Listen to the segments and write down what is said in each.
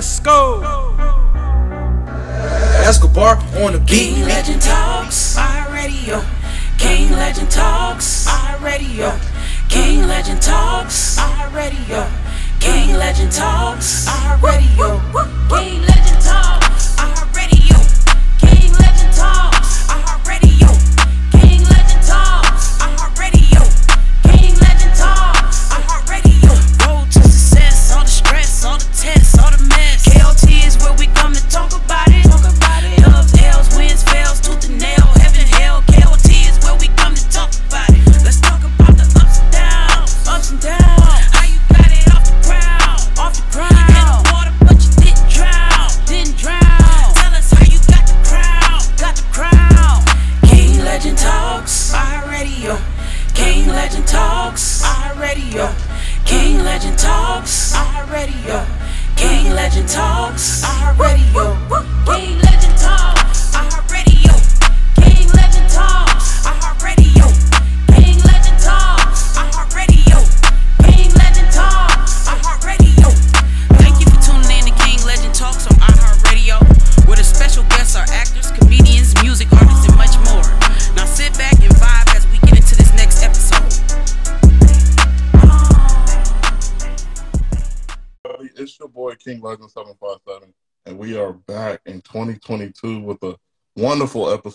Let's go. Escobar on the beat. King Legend Talks, iHeartRadio. King Legend Talks, iHeartRadio. King Legend Talks, iHeartRadio. King Legend Talks, iHeartRadio. King Legend Talks, iHeartRadio.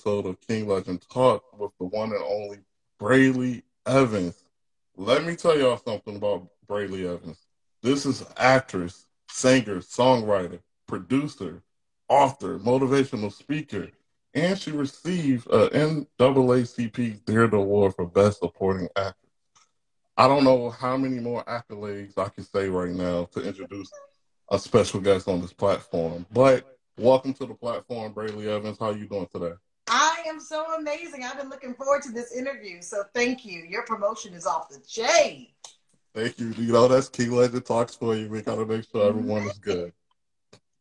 Episode of King Legend Talk with the one and only Brely Evans. Let me tell y'all something about Brely Evans. This is actress, singer, songwriter, producer, author, motivational speaker, and she received a NAACP Theater Award for Best Supporting Actress. I don't know how many more accolades I can say right now to introduce a special guest on this platform. But welcome to the platform, Brely Evans. How you doing today? I am so amazing. I've been looking forward to this interview. So thank you. Your promotion is off the chain. Thank you. You know that's King Legend talks for you. We gotta make sure everyone is good.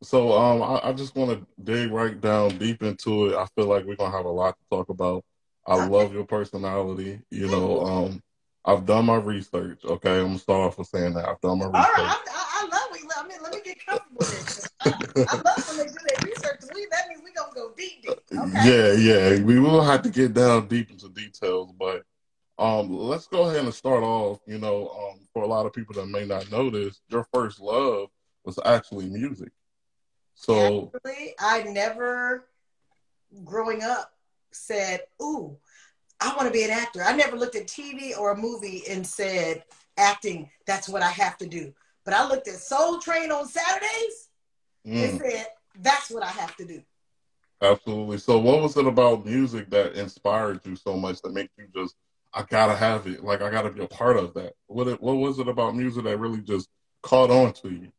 So um, I, I just want to dig right down deep into it. I feel like we're gonna have a lot to talk about. I Okay. love your personality. You know, um, I've done my research. Okay, I'm gonna start off with saying that I've done my All research. right. I, I, I love it. I mean, let me get comfortable with it. I, love when they do their research. We, that means we're going to go deep, deep. Okay. Yeah, yeah. We will have to get down deep into details, but um, let's go ahead and start off. You know, um, for a lot of people that may not know this, your first love was actually music. So, Actually, I never, growing up, said, Ooh, I want to be an actor. I never looked at TV or a movie and said, Acting, that's what I have to do. But I looked at Soul Train on Saturdays mm, said, That's what I have to do. absolutely. So, what was it about music that inspired you so much that made you just, I gotta have it, like I gotta be a part of that? What it, what was it about music that really just caught on to you?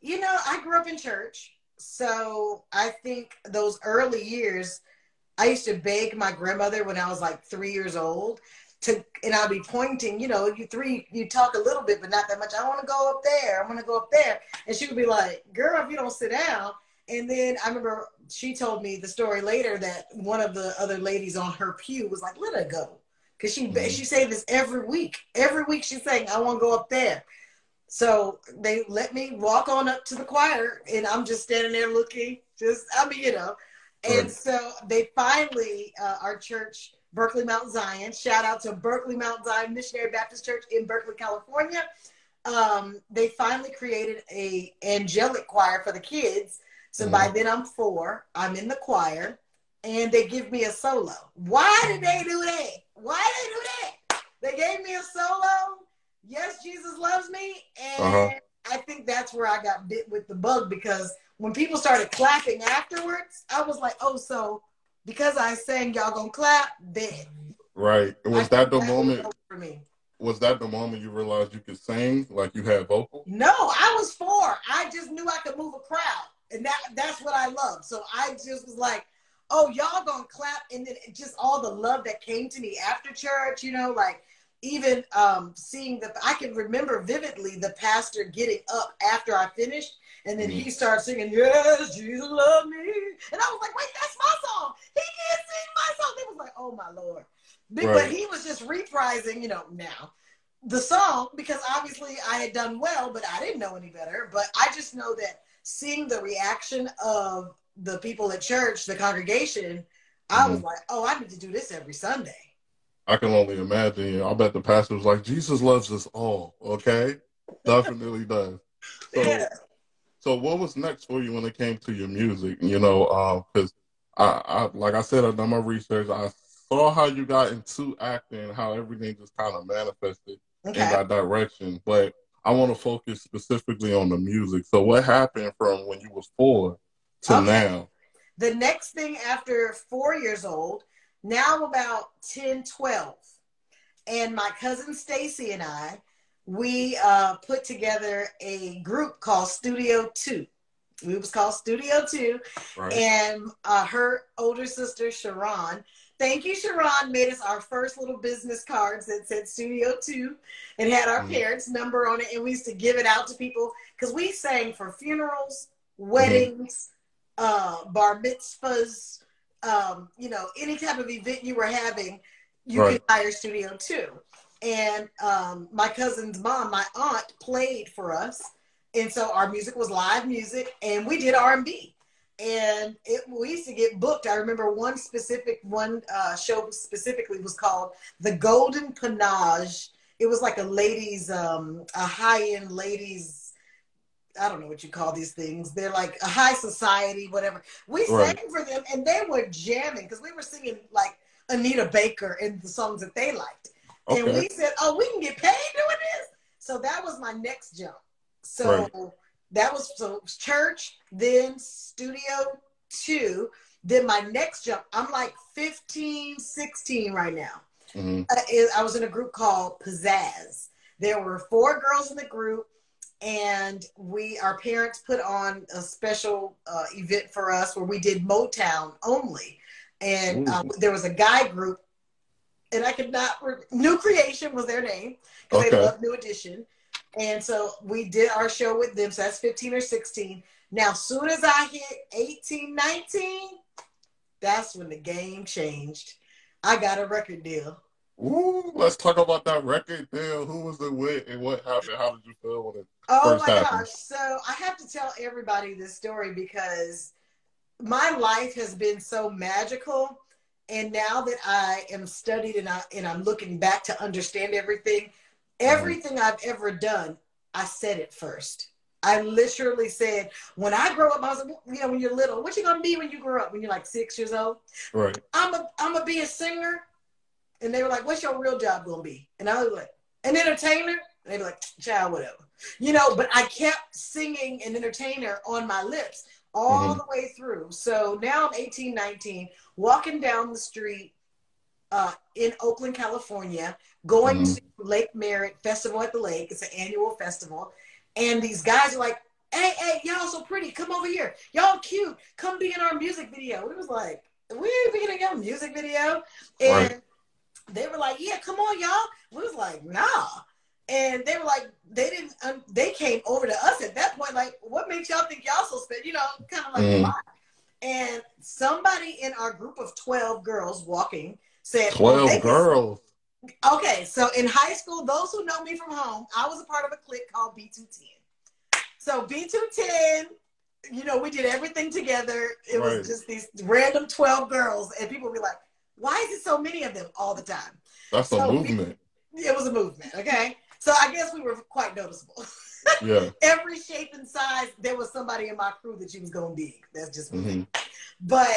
You know, I grew up in church. So I think those early years, I used to beg my grandmother when I was like three years old to, and I'll be pointing, you know, you three, you talk a little bit, but not that much. I want to go up there. I want to go up there. And she would be like, girl, if you don't sit down. And then I remember she told me the story later that one of the other ladies on her pew was like, let her go. Cause she, Mhm. she say this every week. Every week she's saying, I want to go up there. So they let me walk on up to the choir, and I'm just standing there looking. Just, I mean, you know. And Right. so they finally, uh, our church, Berkeley Mount Zion, shout out to Berkeley Mount Zion Missionary Baptist Church in Berkeley, California. Um, they finally created a angelic choir for the kids. So by then I'm four. I'm in the choir, and they give me a solo. Why did they do that? Why did they do that? They gave me a solo. Yes, Jesus loves me, and Uh-huh. I think that's where I got bit with the bug because when people started clapping afterwards, I was like, oh, so because I sang, y'all gonna clap? Then Right. Was I that the was moment? for me? Was that the moment you realized you could sing, like you had vocal? No, I was four. I just knew I could move a crowd, and that that's what I love. So I just was like, "Oh, y'all gonna clap!" And then just all the love that came to me after church, you know, like even um, seeing the. I can remember vividly the pastor getting up after I finished, and then he starts singing, "Yes, Jesus love me," and I was like, "Wait, that's my song. He can't sing my song." They was like, "Oh my lord," but, Right. he was just reprising, you know, now the song because obviously I had done well, but I didn't know any better. But I just know that seeing the reaction of the people at church, the congregation, I was Mhm. like, oh, I need to do this every Sunday. I can only imagine. I bet the pastor was like, Jesus loves us all. Okay, definitely does. So, Yeah. So what was next for you when it came to your music? You know, um, because I, I, like I said, I've done my research. I saw how you got into acting, how everything just kind of manifested in Okay. that direction. But I want to focus specifically on the music. So, what happened from when you was four to Okay. now? The next thing after four years old, now about 10, 12. And my cousin Stacy and I, we uh, put together a group called Studio Two. It was called Studio Two. Right. And uh, her older sister, Sharon, thank you, Sharon, made us our first little business cards that said Studio Two and had our Mhm. parents' number on it. And we used to give it out to people because we sang for funerals, weddings, uh, bar mitzvahs, um, you know, any type of event you were having, you Right. could hire Studio Two. And um, my cousin's mom, my aunt, played for us, and so our music was live music, and we did R and B. And it, we used to get booked. I remember one specific one uh, show specifically was called the Golden Panache. It was like a ladies, um, a high end ladies. I don't know what you call these things. They're like a high society, whatever. We Right. sang for them, and they were jamming because we were singing like Anita Baker and the songs that they liked. And we said, "Oh, we can get paid doing this." So that was my next jump. So that was so church, then studio two. Then my next jump, I'm like 15, 16 right now. Mhm. Uh, I was in a group called Pizzazz. There were four girls in the group, and we our parents put on a special uh, event for us where we did Motown only, and um, there was a guy group, and I could not. re- New Creation was their name because they Okay. love New Edition, and so we did our show with them. So that's fifteen or sixteen. Now, soon as I hit 18, 19, that's when the game changed. I got a record deal. Ooh, let's talk about that record deal. Who was it with and what happened? How did you feel when it Oh first my happened? gosh. So I have to tell everybody this story because my life has been so magical. And now that I am studied and, I, and I'm looking back to understand everything, everything mm-hmm. I've ever done, I said it first. I literally said, when I grow up, I was like, you know, when you're little, what you gonna be when you grow up? When you're like six years old? Right. I'm a I'm gonna be a singer. And they were like, What's your real job gonna be? And I was like, an entertainer? And they were like, child, whatever. You know, but I kept singing an entertainer on my lips all Mhm. the way through. So now I'm 18, 19, walking down the street uh, in Oakland, California, going Mhm. to Lake Merritt Festival at the Lake. It's an annual festival. And these guys are like, hey, hey, y'all so pretty. Come over here. Y'all cute. Come be in our music video. We was like, we ain't being in your music video. And Right. they were like, yeah, come on, y'all. We was like, nah. And they were like, they didn't, um, they came over to us at that point, like, what makes y'all think y'all so special? You know, kind of like, Mhm. why? And somebody in our group of 12 girls walking said, well, Twelve can- girls. Okay, so in high school, those who know me from home, I was a part of a clique called B210. So B210, you know, we did everything together. It Right. was just these random 12 girls, and people would be like, why is it so many of them all the time? That's a So we- movement. It was a movement, okay? So I guess we were quite noticeable. Yeah. Every shape and size, there was somebody in my crew that you was going to dig. That's just me. hmm But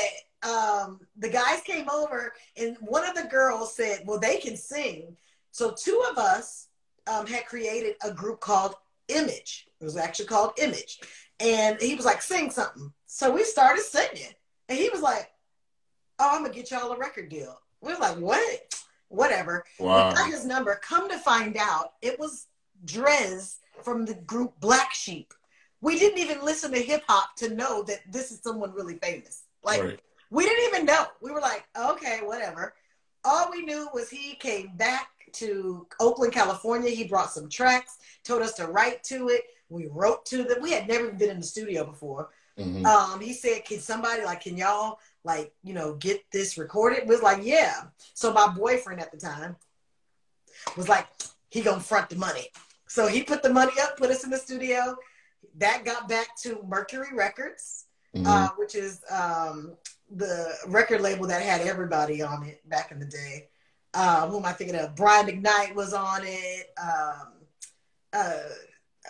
um, the guys came over, and one of the girls said, "Well, they can sing." So two of us um, had created a group called Image. It was actually called Image, and he was like, "Sing something." So we started singing, and he was like, "Oh, I'm gonna get y'all a record deal." We was like, "What?" Whatever. We Wow. got his number. Come to find out, it was Dres from the group Black Sheep. We didn't even listen to hip hop to know that this is someone really famous. Like right. we didn't even know. We were like, okay, whatever. All we knew was he came back to Oakland, California. He brought some tracks, told us to write to it. We wrote to them. We had never been in the studio before. hmm Um, he said, "Can somebody like, can y'all like, you know, get this recorded?" Was like, "Yeah." So my boyfriend at the time was like, "He gonna front the money." So he put the money up, put us in the studio. that got back to Mercury Records, Mhm. uh, which is um, the record label that had everybody on it back in the day. Um, who am I thinking of? Brian McKnight was on it. Um, uh,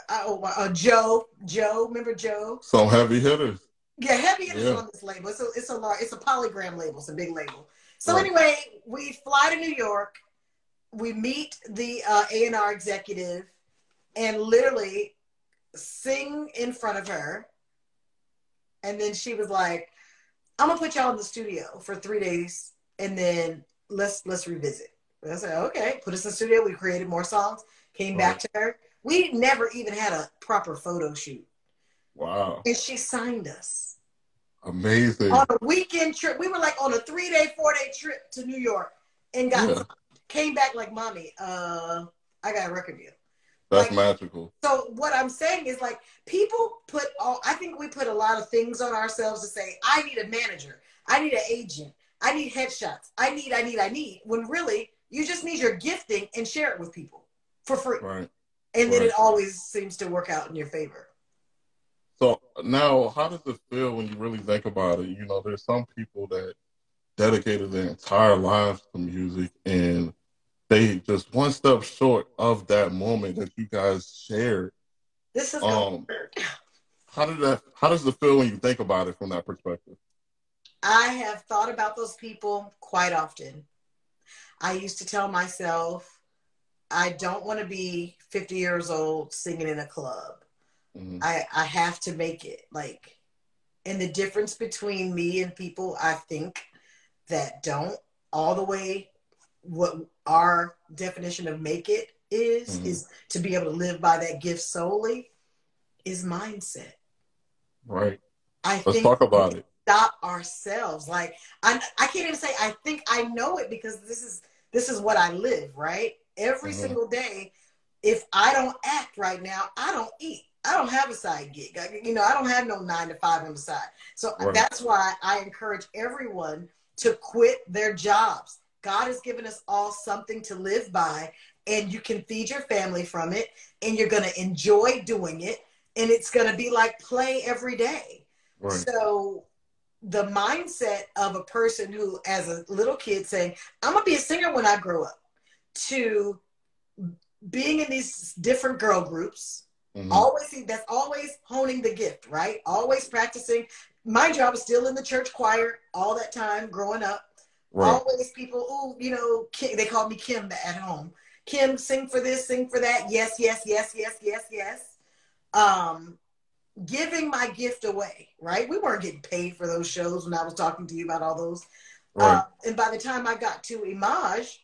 oh, uh, Joe, Joe, remember Joe? Some heavy hitters. Yeah, heavy Yeah. on this label. It's a it's a large, it's a polygram label. It's a big label. So Right. anyway, we fly to New York. We meet the uh, A and R executive, and literally sing in front of her. And then she was like, "I'm gonna put y'all in the studio for three days, and then let's let's revisit." And I said, "Okay." Put us in the studio. We created more songs. Came back to her. We never even had a proper photo shoot, Wow. and she signed us Amazing. on a weekend trip. We were like on a three day, four day trip to New York and got Yeah. came back like, mommy, uh, I got a record deal. That's like- magical. So what I'm saying is like people put all I think we put a lot of things on ourselves to say, I need a manager, I need an agent, I need headshots, I need, I need, I need, when really you just need your gifting and share it with people for free. Right. And then it always seems to work out in your favor. So now, how does it feel when you really think about it? You know, there's some people that dedicated their entire lives to music, and they just one step short of that moment that you guys shared. This is Um, How did that? How does it feel when you think about it from that perspective? I have thought about those people quite often. I used to tell myself, I don't want to be 50 years old singing in a club. Mhm. I, I have to make it. Like, and the difference between me and people I think that don't all the way what our definition of make it is, Mhm. is to be able to live by that gift solely is mindset. Right. I Let's think talk about it. stop ourselves. Like I, I can't even say I think I know it because this is this is what I live. Right, every Mhm. single day. If I don't act right now, I don't eat. I don't have a side gig. I, you know, I don't have no nine to five on the side. So Right. that's why I encourage everyone to quit their jobs. God has given us all something to live by, and you can feed your family from it, and you're going to enjoy doing it, and it's going to be like play every day. Right. So the mindset of a person who, as a little kid, saying, "I'm gonna be a singer when I grow up," to being in these different girl groups, Mhm. always that's always honing the gift, right? Always practicing. Mind you, I was still in the church choir all that time growing up. Right. Always people, oh, you know, Kim, they called me Kim at home. Kim, sing for this, sing for that. Yes, yes, yes, yes, yes, yes. Um, giving my gift away, right? We weren't getting paid for those shows when I was talking to you about all those. Right. Uh, and by the time I got to Image,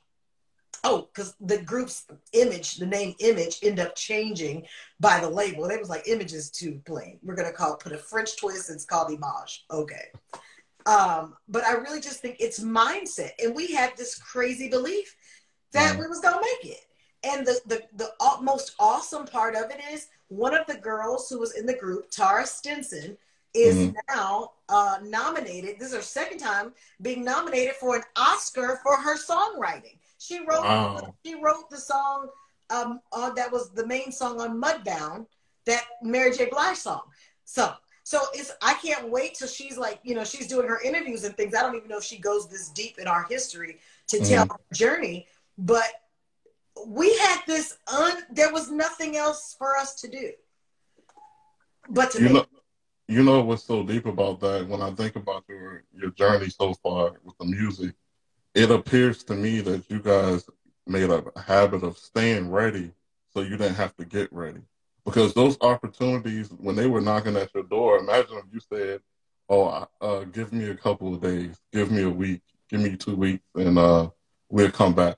oh, because the group's image, the name Image, end up changing by the label. It was like Image is too plain. We're gonna call put a French twist. It's called Image. Okay. Um, but I really just think it's mindset, and we had this crazy belief that Mhm. we was gonna make it. And the the the most awesome part of it is one of the girls who was in the group, Taura Stinson, is Mhm. now uh, nominated. This is her second time being nominated for an Oscar for her songwriting. She wrote Wow. she wrote the song um, uh, that was the main song on Mudbound, that Mary J. Blige song. So so it's I can't wait till she's like you know she's doing her interviews and things. I don't even know if she goes this deep in our history to tell her journey, but we had this un there was nothing else for us to do but to You know, you know what's so deep about that? When I think about your your journey so far with the music, it appears to me that you guys made a habit of staying ready, so you didn't have to get ready. Because those opportunities, when they were knocking at your door, imagine if you said, "Oh, uh, give me a couple of days, give me a week, give me two weeks, and uh, we'll come back."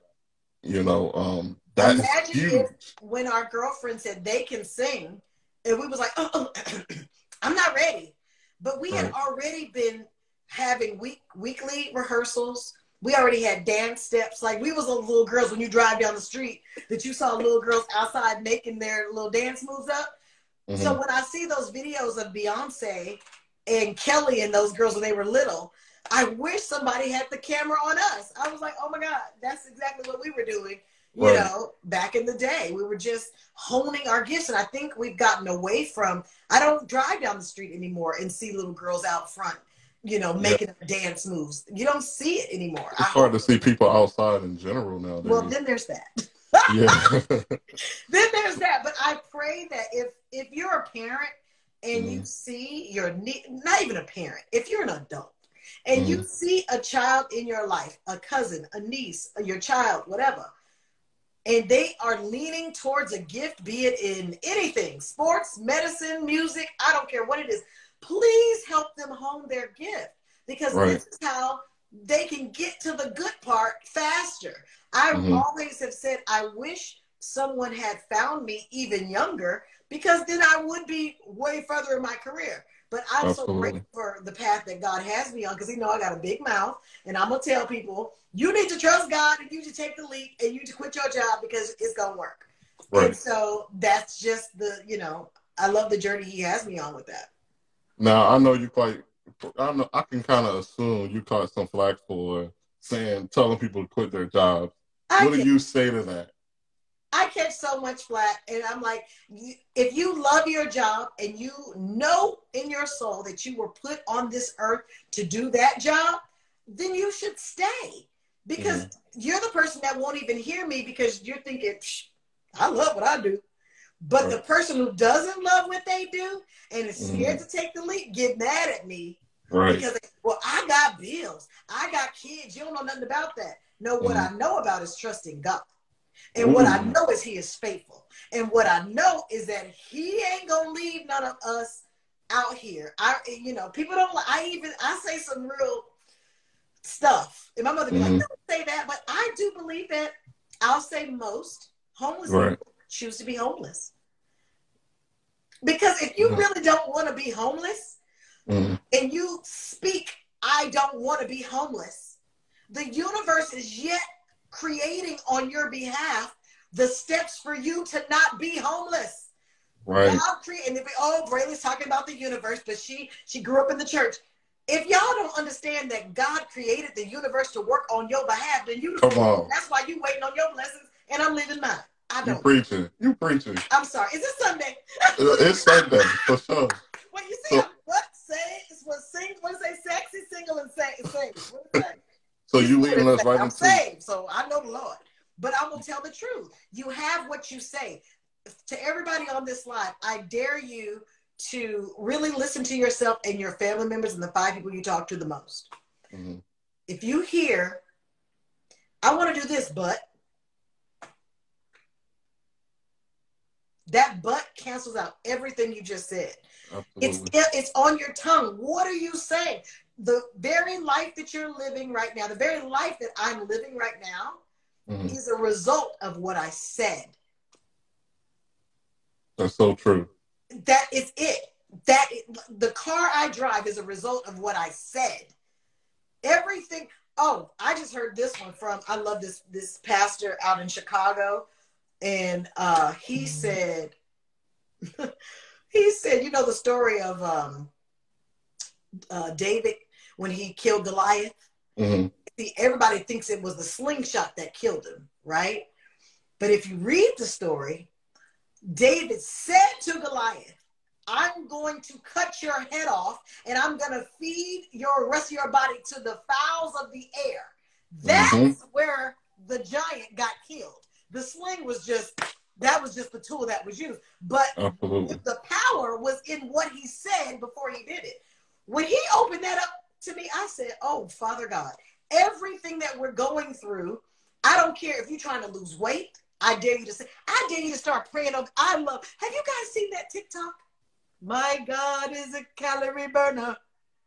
You know, um, that's Imagine huge. if- when our girlfriend said they can sing and we was like oh, oh, i'm not ready but we had already been having week weekly rehearsals we already had dance steps like we was little girls when you drive down the street that you saw little girls outside making their little dance moves up Mhm. so when i see those videos of beyonce and kelly and those girls when they were little i wish somebody had the camera on us i was like oh my god that's exactly what we were doing you Right. know back in the day. We were just honing our gifts. And I think we've gotten away from, I don't drive down the street anymore and see little girls out front, you know, making yeah. dance moves. You don't see it anymore. It's I hard to see people outside in general now. Well, then there's that. yeah. then there's that. But I pray that if if you're a parent and mm. you see your not even a parent, if you're an adult and mm. you see a child in your life, a cousin, a niece, your child, whatever, and they are leaning towards a gift, be it in anything sports, medicine, music, I don't care what it is, please help them hone their gift because right. this is how they can get to the good part faster. I mm-hmm. always have said, I wish someone had found me even younger because then I would be way further in my career. But I'm Absolutely. so grateful for the path that God has me on because He know I got a big mouth, and I'm gonna tell people you need to trust God and you to take the leap and you to quit your job because it's gonna work. Right. And so that's just the you know I love the journey He has me on with that. Now I know you quite. I know I can kind of assume you caught some flack for saying telling people to quit their jobs. I what do you say to that? I catch so much flack, and I'm like, if you love your job and you know in your soul that you were put on this earth to do that job, then you should stay because mm-hmm. you're the person that won't even hear me because you're thinking, I love what I do. But right. the person who doesn't love what they do and is scared mm-hmm. to take the leap get mad at me right. because, well, I got bills, I got kids. You don't know nothing about that. No, what mm-hmm. I know about is trusting God. And Ooh. what I know is he is faithful. And what I know is that he ain't gonna leave none of us out here. I you know, people don't I even I say some real stuff. And my mother be mm-hmm. like, don't say that, but I do believe that I'll say most homeless right. people choose to be homeless. Because if you mm-hmm. really don't want to be homeless mm-hmm. and you speak, I don't want to be homeless, the universe is yet creating on your behalf the steps for you to not be homeless. Right. God and if, oh, Brely's talking about the universe, but she she grew up in the church. If y'all don't understand that God created the universe to work on your behalf, then you come on. That's why you waiting on your blessings, and I'm living mine. I don't. You preaching? You preaching? I'm sorry. Is it Sunday? it's Sunday for sure. Well, you see, so, what say? What sing? What say? Sexy, single, and say, say. What say? So you leading us right I'm into saved, so I know the Lord. But I'm gonna tell the truth. You have what you say. To everybody on this live, I dare you to really listen to yourself and your family members and the five people you talk to the most. Mm-hmm. If you hear, I want to do this, but that but cancels out everything you just said. Absolutely. It's it's on your tongue. What are you saying? the very life that you're living right now, the very life that I'm living right now, mm-hmm. is a result of what I said. That's so true. That is it. That the car I drive is a result of what I said. Everything. Oh, I just heard this one from. I love this this pastor out in Chicago, and uh, he said, he said, you know the story of um, uh, David when he killed Goliath. Mm-hmm. See, everybody thinks it was the slingshot that killed him, right? But if you read the story, David said to Goliath, I'm going to cut your head off and I'm going to feed your rest of your body to the fowls of the air. That's mm-hmm. where the giant got killed. The sling was just that was just the tool that was used. But Absolutely. the power was in what he said before he did it. When he opened that up to me, I said, Oh, Father God, everything that we're going through, I don't care if you're trying to lose weight. I dare you to say, I dare you to start praying. Over, I love, have you guys seen that TikTok? My God is a calorie burner.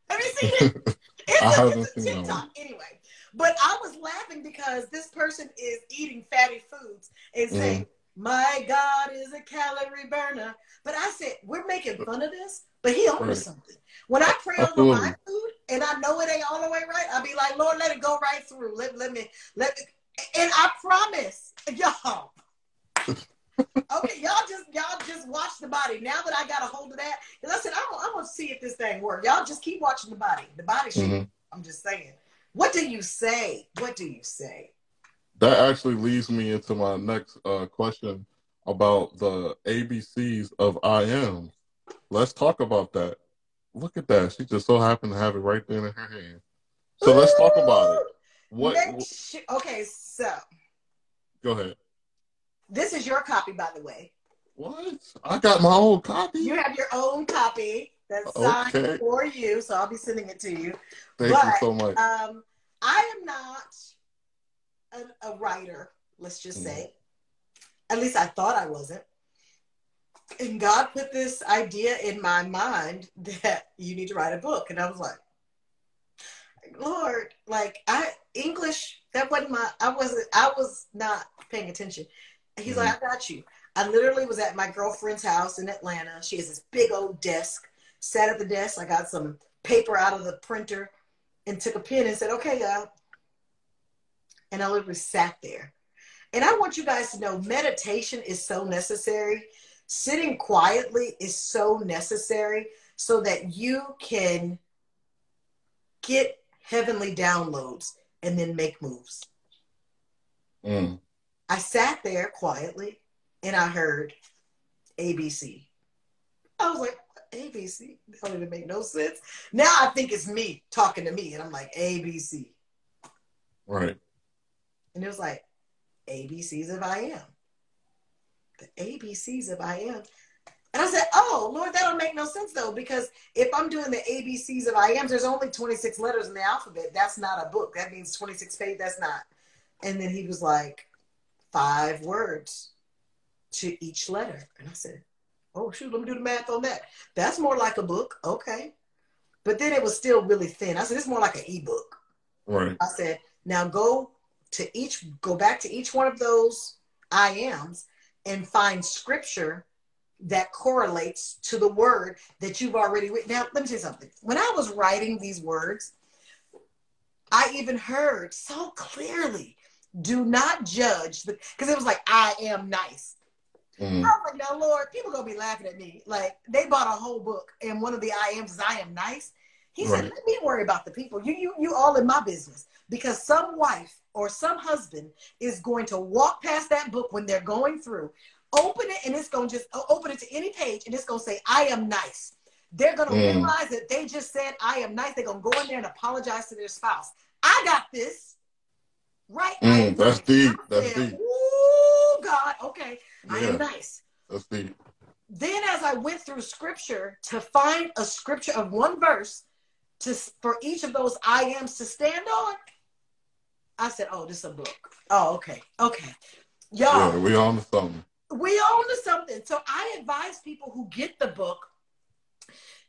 Have you seen it? It's, a, it's a TikTok. Anyway, but I was laughing because this person is eating fatty foods and saying, mm. My God is a calorie burner. But I said, we're making fun of this, but he owns right. something. When I pray over my food and I know it ain't all the way right, I'll be like, Lord, let it go right through. Let, let me, let me. And I promise, y'all. okay, y'all just y'all just watch the body. Now that I got a hold of that, listen, I'm, I'm gonna see if this thing works. Y'all just keep watching the body. The body mm-hmm. I'm just saying. What do you say? What do you say? that actually leads me into my next uh, question about the ABCs of I am. Let's talk about that. Look at that. She just so happened to have it right there in her hand. So Ooh, let's talk about it. What, what? Okay, so. Go ahead. This is your copy, by the way. What? I got my own copy. You have your own copy that's signed okay. for you, so I'll be sending it to you. Thank but, you so much. Um, I am not a, a writer, let's just mm-hmm. say. At least I thought I wasn't. And God put this idea in my mind that you need to write a book. And I was like, Lord, like I English, that wasn't my I wasn't I was not paying attention. He's mm-hmm. like, I got you. I literally was at my girlfriend's house in Atlanta. She has this big old desk. Sat at the desk. I got some paper out of the printer and took a pen and said, okay, y'all, and I literally sat there. And I want you guys to know meditation is so necessary. Sitting quietly is so necessary so that you can get heavenly downloads and then make moves. Mm. I sat there quietly and I heard ABC. I was like, ABC? That don't even make no sense. Now I think it's me talking to me, and I'm like, ABC. Right. And it was like, ABCs of I am. The ABCs of I am. And I said, oh, Lord, that don't make no sense though, because if I'm doing the ABCs of I am, there's only 26 letters in the alphabet. That's not a book. That means 26 pages. That's not. And then he was like, five words to each letter. And I said, oh, shoot, let me do the math on that. That's more like a book. Okay. But then it was still really thin. I said, it's more like an ebook. Right. I said, now go to each go back to each one of those I ams and find scripture that correlates to the word that you've already written. Now, let me say something. When I was writing these words, I even heard so clearly, do not judge because it was like, I am nice. Mm-hmm. I was like, now, Lord, people gonna be laughing at me. Like they bought a whole book, and one of the I ams is I am nice. He right. said, let me worry about the people. You, you, you all in my business because some wife or some husband is going to walk past that book when they're going through, open it, and it's going to just open it to any page, and it's going to say, I am nice. They're going to mm. realize that they just said, I am nice. They're going to go in there and apologize to their spouse. I got this. Right? Mm, that's deep. That's said, deep. Oh, God. Okay. Yeah. I am nice. That's deep. Then, as I went through scripture to find a scripture of one verse to for each of those I ams to stand on, I said, "Oh, this is a book." Oh, okay, okay, y'all. Yeah, we on to something. We on to something. So I advise people who get the book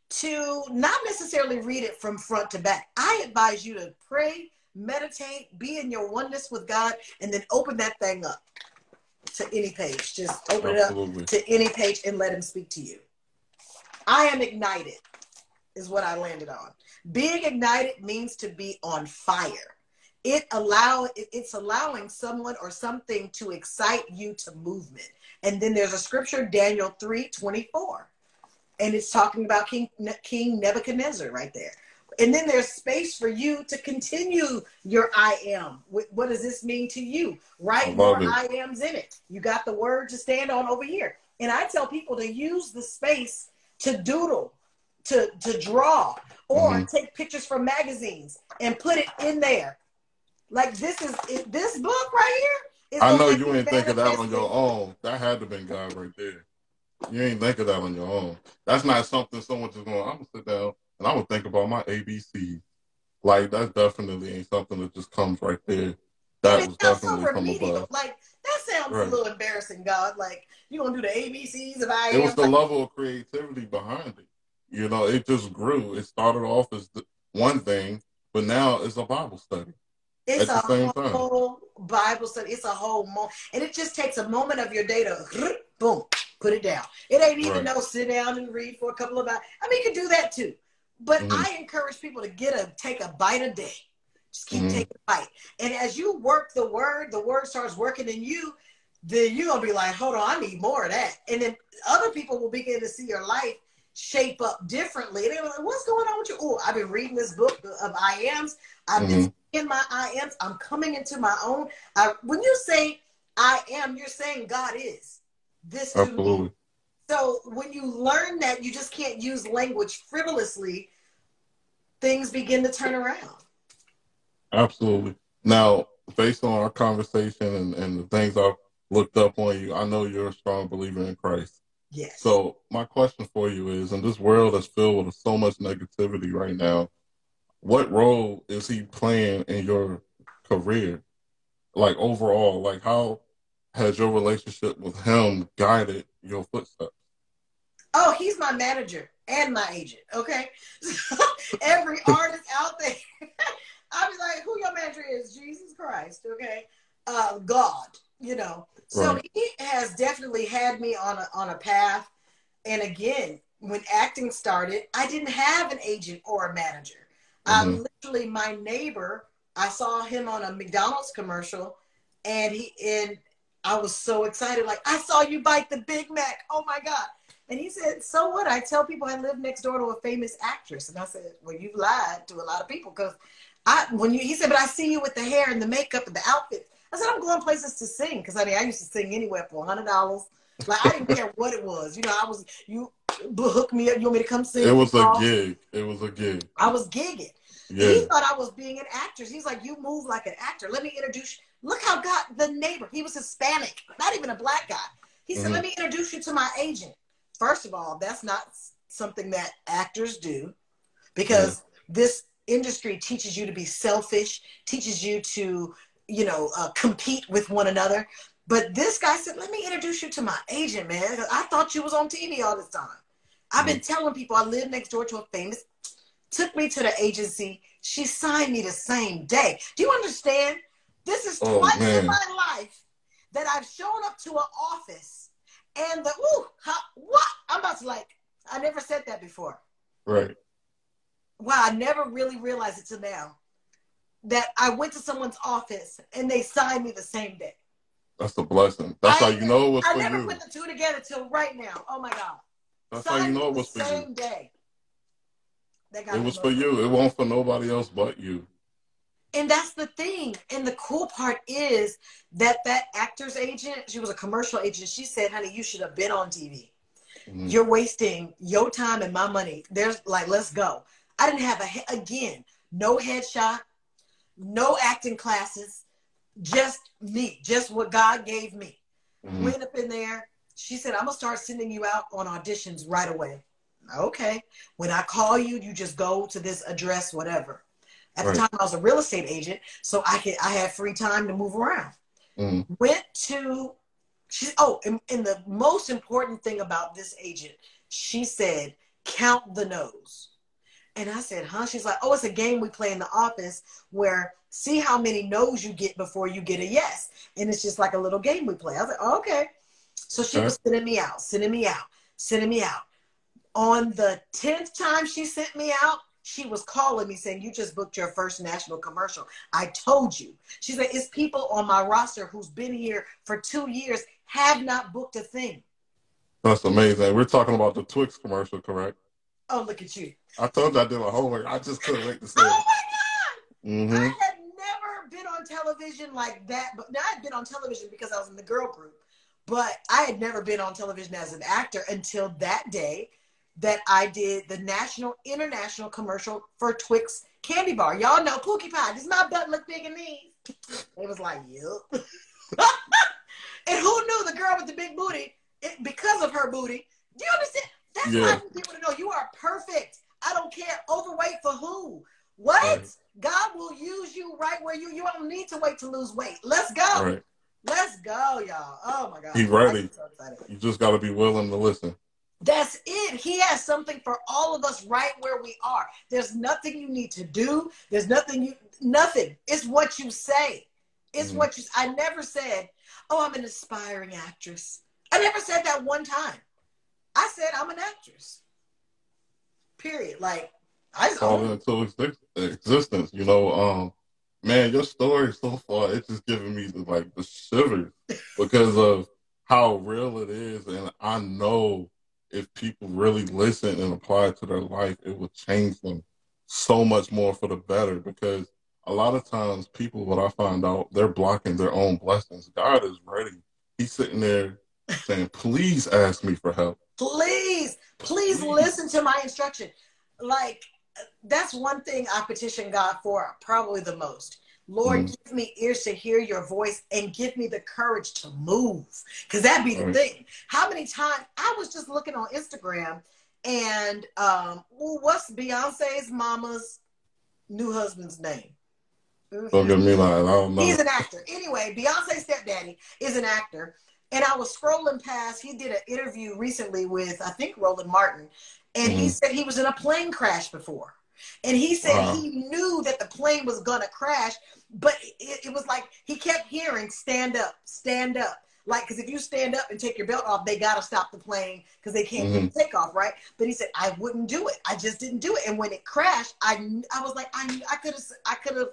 to not necessarily read it from front to back. I advise you to pray, meditate, be in your oneness with God, and then open that thing up to any page. Just open Absolutely. it up to any page and let Him speak to you. I am ignited, is what I landed on. Being ignited means to be on fire it allow it's allowing someone or something to excite you to movement and then there's a scripture daniel 3 24 and it's talking about king king nebuchadnezzar right there and then there's space for you to continue your i am what does this mean to you write more it. i ams in it you got the word to stand on over here and i tell people to use the space to doodle to to draw or mm-hmm. take pictures from magazines and put it in there like this is this book right here. I know you ain't think of that on your own. That had to been God right there. You ain't think of that on your own. That's not something someone just going. I'm gonna sit down and I would think about my ABC. Like that definitely ain't something that just comes right there. That was definitely so from above. Like that sounds right. a little embarrassing, God. Like you gonna do the ABCs of I It was the level of creativity behind it. You know, it just grew. It started off as one thing, but now it's a Bible study. It's a whole time. Bible study. It's a whole moment. And it just takes a moment of your day to boom, put it down. It ain't even right. no sit down and read for a couple of hours. I mean, you can do that too. But mm-hmm. I encourage people to get a take a bite a day. Just keep mm-hmm. taking a bite. And as you work the word, the word starts working in you, then you're gonna be like, hold on, I need more of that. And then other people will begin to see your life shape up differently. They're like, what's going on with you? Oh, I've been reading this book of I ams. I've mm-hmm. been in my I am. I'm coming into my own. I, when you say I am, you're saying God is this Absolutely. So when you learn that, you just can't use language frivolously. Things begin to turn around. Absolutely. Now, based on our conversation and, and the things I've looked up on you, I know you're a strong believer in Christ. Yes. So my question for you is, in this world that's filled with so much negativity right now, what role is he playing in your career? Like overall, like how has your relationship with him guided your footsteps? Oh, he's my manager and my agent. Okay. Every artist out there, I'll be like, who your manager is? Jesus Christ. Okay. Uh, God, you know. So Right. he has definitely had me on a on a path. And again, when acting started, I didn't have an agent or a manager. I'm Mhm. literally my neighbor. I saw him on a McDonald's commercial, and he and I was so excited. Like I saw you bite the Big Mac. Oh my god! And he said, "So what?" I tell people I live next door to a famous actress, and I said, "Well, you've lied to a lot of people because I when you." He said, "But I see you with the hair and the makeup and the outfit." I said, "I'm going places to sing because I mean I used to sing anywhere for hundred dollars. Like I didn't care what it was. You know, I was you hook me up. You want me to come sing? It was a gig. It was a gig. I was gigging. He thought I was being an actress. He's like, you move like an actor. Let me introduce. Look how God, the neighbor, he was Hispanic, not even a black guy. He said, Mhm. let me introduce you to my agent. First of all, that's not something that actors do because this industry teaches you to be selfish, teaches you to, you know, uh, compete with one another. But this guy said, let me introduce you to my agent, man. I thought you was on TV all this time. I've been telling people I live next door to a famous took me to the agency. She signed me the same day. Do you understand? This is Oh, twice man. in my life that I've shown up to an office and the ooh, how, what? I'm about to like, I never said that before. Right. Wow, I never really realized it till now. That I went to someone's office and they signed me the same day. That's a blessing. That's I- how you know it was I for never put the two together till right now. Oh my God. That's how you know it was the for same you. day. That got It was for you. It wasn't for nobody else but you. And that's the thing. And the cool part is that that actor's agent, she was a commercial agent. She said, honey, you should have been on TV. Mhm. You're wasting your time and my money. There's like, let's go. I didn't have a, again, no headshot, no acting classes, just me, just what God gave me. Mhm. Went up in there. She said, I'm going to start sending you out on auditions right away. Okay. When I call you, you just go to this address, whatever. At Right. the time, I was a real estate agent, so I could I had free time to move around. Mhm. Went to she. Oh, and, and the most important thing about this agent, she said, count the no's. And I said, huh? She's like, oh, it's a game we play in the office where see how many no's you get before you get a yes. And it's just like a little game we play. I was like, oh, okay. So she was sending me out, sending me out, sending me out. On the 10th time she sent me out, she was calling me saying, You just booked your first national commercial. I told you. She said, It's people on my roster who's been here for two years, have not booked a thing. That's amazing. We're talking about the Twix commercial, correct? Oh, look at you. I told you I did my homework. I just couldn't wait to say Oh my God. hmm I had never been on television like that. But now I'd been on television because I was in the girl group. But I had never been on television as an actor until that day that I did the national, international commercial for Twix candy bar. Y'all know Pookie Pie. Does my butt look big in these? It was like, yep. and who knew the girl with the big booty? It, because of her booty. Do you understand? That's why I Yeah. want people to know you are perfect. I don't care. Overweight for who? What? Right. God will use you right where you. You don't need to wait to lose weight. Let's go. Right. Let's go, y'all. Oh my God. He ready. So. You just got to be willing to listen. That's it. He has something for all of us right where we are. There's nothing you need to do. There's nothing you nothing. It's what you say. It's Mhm. what you I never said, "Oh, I'm an aspiring actress." I never said that one time. I said I'm an actress. Period. Like I just Call it into existence. You know, um, man, your story so far, it's just giving me the, like the shivers because of how real it is. And I know if people really listen and apply it to their life, it will change them so much more for the better because a lot of times people, what I find out, they're blocking their own blessings. God is ready. He's sitting there saying, please ask me for help. Please, please listen to my instruction. Like, that's one thing I petition God for probably the most. Lord, mm. give me ears to hear your voice and give me the courage to move. Because that'd be the thing. How many times I was just looking on Instagram and um, what's Beyonce's mama's new husband's name? Don't get me lying. I don't know. He's an actor. Anyway, Beyonce's stepdaddy is an actor. And I was scrolling past, he did an interview recently with, I think, Roland Martin. And mm-hmm. he said he was in a plane crash before. And he said wow. he knew that the plane was going to crash, but it, it, was like he kept hearing, stand up, stand up. Like, because if you stand up and take your belt off, they got to stop the plane because they can't mm-hmm. take off, right? But he said, I wouldn't do it. I just didn't do it. And when it crashed, I, I was like, I, I could have, I could have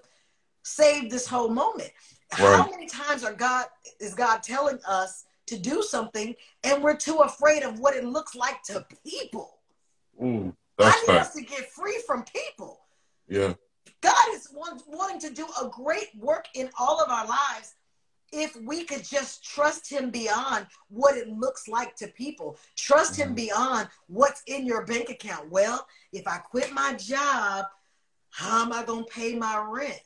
saved this whole moment. Right. How many times are God is God telling us to do something and we're too afraid of what it looks like to people? Ooh, I need us to get free from people. Yeah. God is want, wanting to do a great work in all of our lives if we could just trust him beyond what it looks like to people. Trust mm-hmm. him beyond what's in your bank account. Well, if I quit my job, how am I going to pay my rent?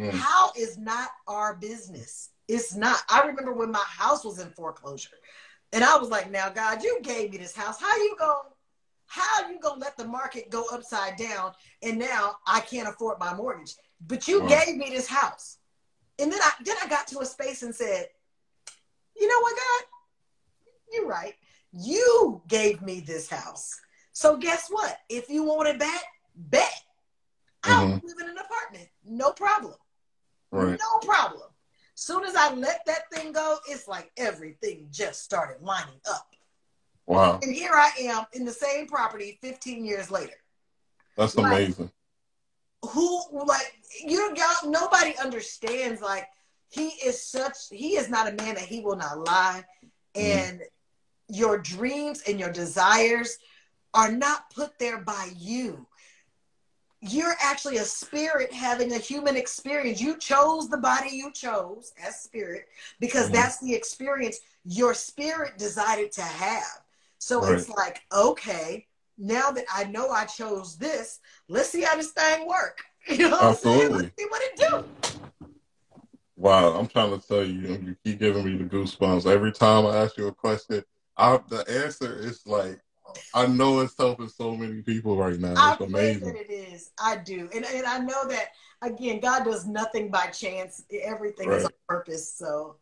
Mm. How is not our business? It's not. I remember when my house was in foreclosure, and I was like, "Now, God, you gave me this house. How you going? How you gonna let the market go upside down? And now I can't afford my mortgage. But you gave me this house." And then I then I got to a space and said, "You know what, God? You're right. You gave me this house. So guess what? If you want it back, bet. I'll mm-hmm. live in an apartment. No problem. Right. No problem. Soon as I let that thing go, it's like everything just started lining up. Wow. And here I am in the same property 15 years later. That's like, amazing. Who like you y'all nobody understands like he is such he is not a man that he will not lie. Mm-hmm. And mm. your dreams and your desires are not put there by you you're actually a spirit having a human experience. You chose the body you chose as spirit because mm-hmm. that's the experience your spirit decided to have. So right. it's like, okay, now that I know I chose this, let's see how this thing work. You know Absolutely. Let's see what it do. Wow, I'm trying to tell you, you keep giving me the goosebumps. Every time I ask you a question, I, the answer is like I know it's helping so many people right now. It's I amazing. that it is. I do, and and I know that again, God does nothing by chance. Everything right. is on purpose. So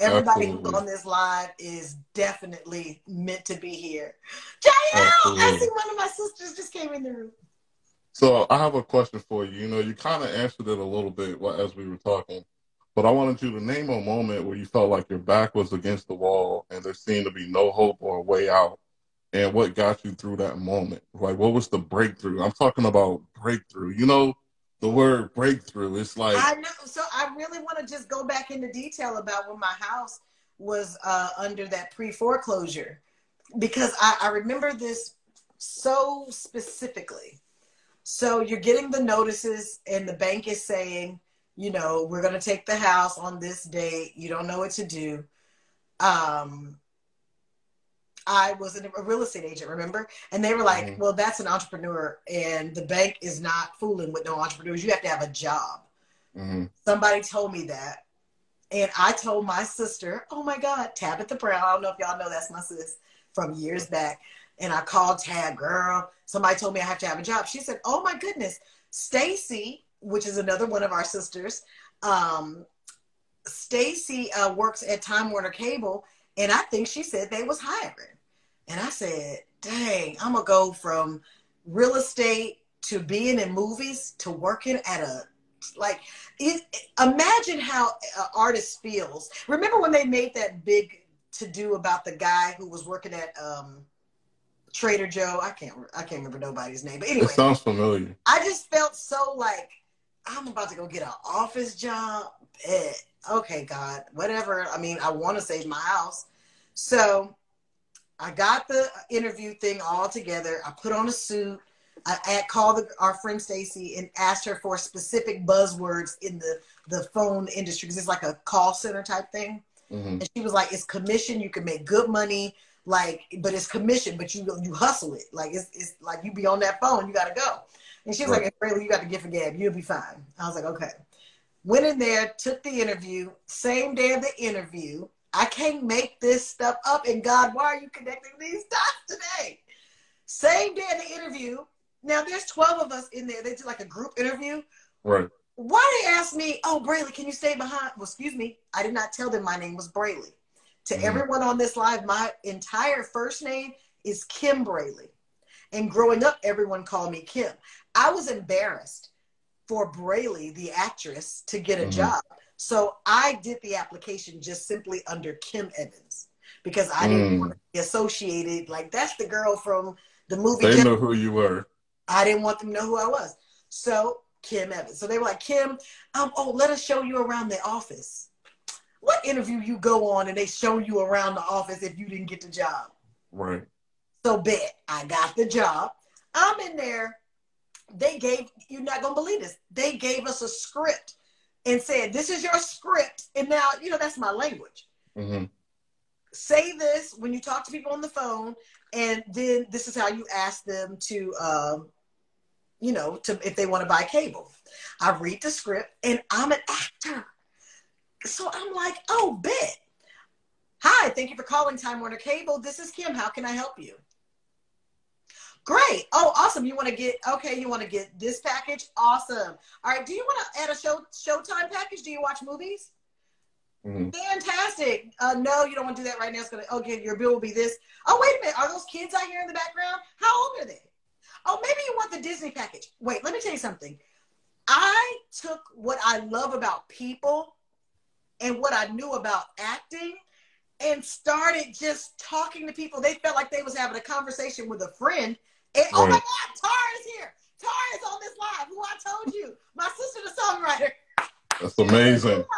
everybody who's on this live is definitely meant to be here. Jael, I see one of my sisters just came in the room. So I have a question for you. You know, you kind of answered it a little bit as we were talking, but I wanted you to name a moment where you felt like your back was against the wall and there seemed to be no hope or a way out and what got you through that moment? Like, what was the breakthrough? I'm talking about breakthrough. You know, the word breakthrough. It's like I know. So I really want to just go back into detail about when my house was uh, under that pre foreclosure because I, I remember this so specifically. So you're getting the notices, and the bank is saying, you know, we're going to take the house on this date. You don't know what to do. Um, I was a real estate agent, remember? And they were like, mm-hmm. well, that's an entrepreneur, and the bank is not fooling with no entrepreneurs. You have to have a job. Mm-hmm. Somebody told me that. And I told my sister, oh my God, Tabitha Brown. I don't know if y'all know that's my sis from years back. And I called Tab, girl. Somebody told me I have to have a job. She said, oh my goodness, Stacy, which is another one of our sisters, um, Stacy uh, works at Time Warner Cable, and I think she said they was hiring. And I said, dang, I'm going to go from real estate to being in movies to working at a like it, imagine how an artist feels. Remember when they made that big to do about the guy who was working at um, trader joe i can't i can't remember nobody's name but anyway. It sounds familiar. I just felt so like i'm about to go get an office job eh, okay god whatever. I mean i want to save my house. So I got the interview thing all together. I put on a suit. I, I called the, our friend Stacy and asked her for specific buzzwords in the the phone industry because it's like a call center type thing. Mm-hmm. And she was like, "It's commission. You can make good money, like, but it's commission. But you you hustle it. Like it's it's like you be on that phone. You got to go." And she was Right. like, "Rayla, you got to give a gab. You'll be fine." I was like, "Okay." Went in there, took the interview. Same day of the interview, I can't make this stuff up. And God, why are you connecting these dots today? Same day in the interview. Now there's 12 of us in there. They did like a group interview. Right. Why they asked me, oh, Brely, can you stay behind? Well, excuse me. I did not tell them my name was Brely. To Mhm. everyone on this live, my entire first name is Kim Brely. And growing up, everyone called me Kim. I was embarrassed for Brely, the actress, to get a Mhm. job. So I did the application just simply under Kim Evans because I didn't Mm. want to be associated. Like, that's the girl from the movie. They Jen- know who you were. I didn't want them to know who I was. So Kim Evans. So they were like, Kim, um, oh, let us show you around the office. What interview you go on and they show you around the office if you didn't get the job? Right. So bet I got the job. I'm in there. They gave, you're not gonna believe this. They gave us a script and said, This is your script. And now, you know, that's my language. Mm-hmm. Say this when you talk to people on the phone, and then this is how you ask them to um, you know, to if they want to buy cable. I read the script and I'm an actor. So I'm like, oh, bet. Hi, thank you for calling Time Warner Cable. This is Kim. How can I help you? Great. Oh, awesome. You want to get okay, you want to get this package? Awesome. All right. Do you want to add a show showtime package? Do you watch movies? Mm-hmm. Fantastic. Uh, no, you don't want to do that right now. It's gonna okay, your bill will be this. Oh, wait a minute. Are those kids out here in the background? How old are they? Oh, maybe you want the Disney package. Wait, let me tell you something. I took what I love about people and what I knew about acting and started just talking to people. They felt like they was having a conversation with a friend. And oh my God, Taura is here. Taura is on this live. Who I told you, my sister, the songwriter. That's amazing.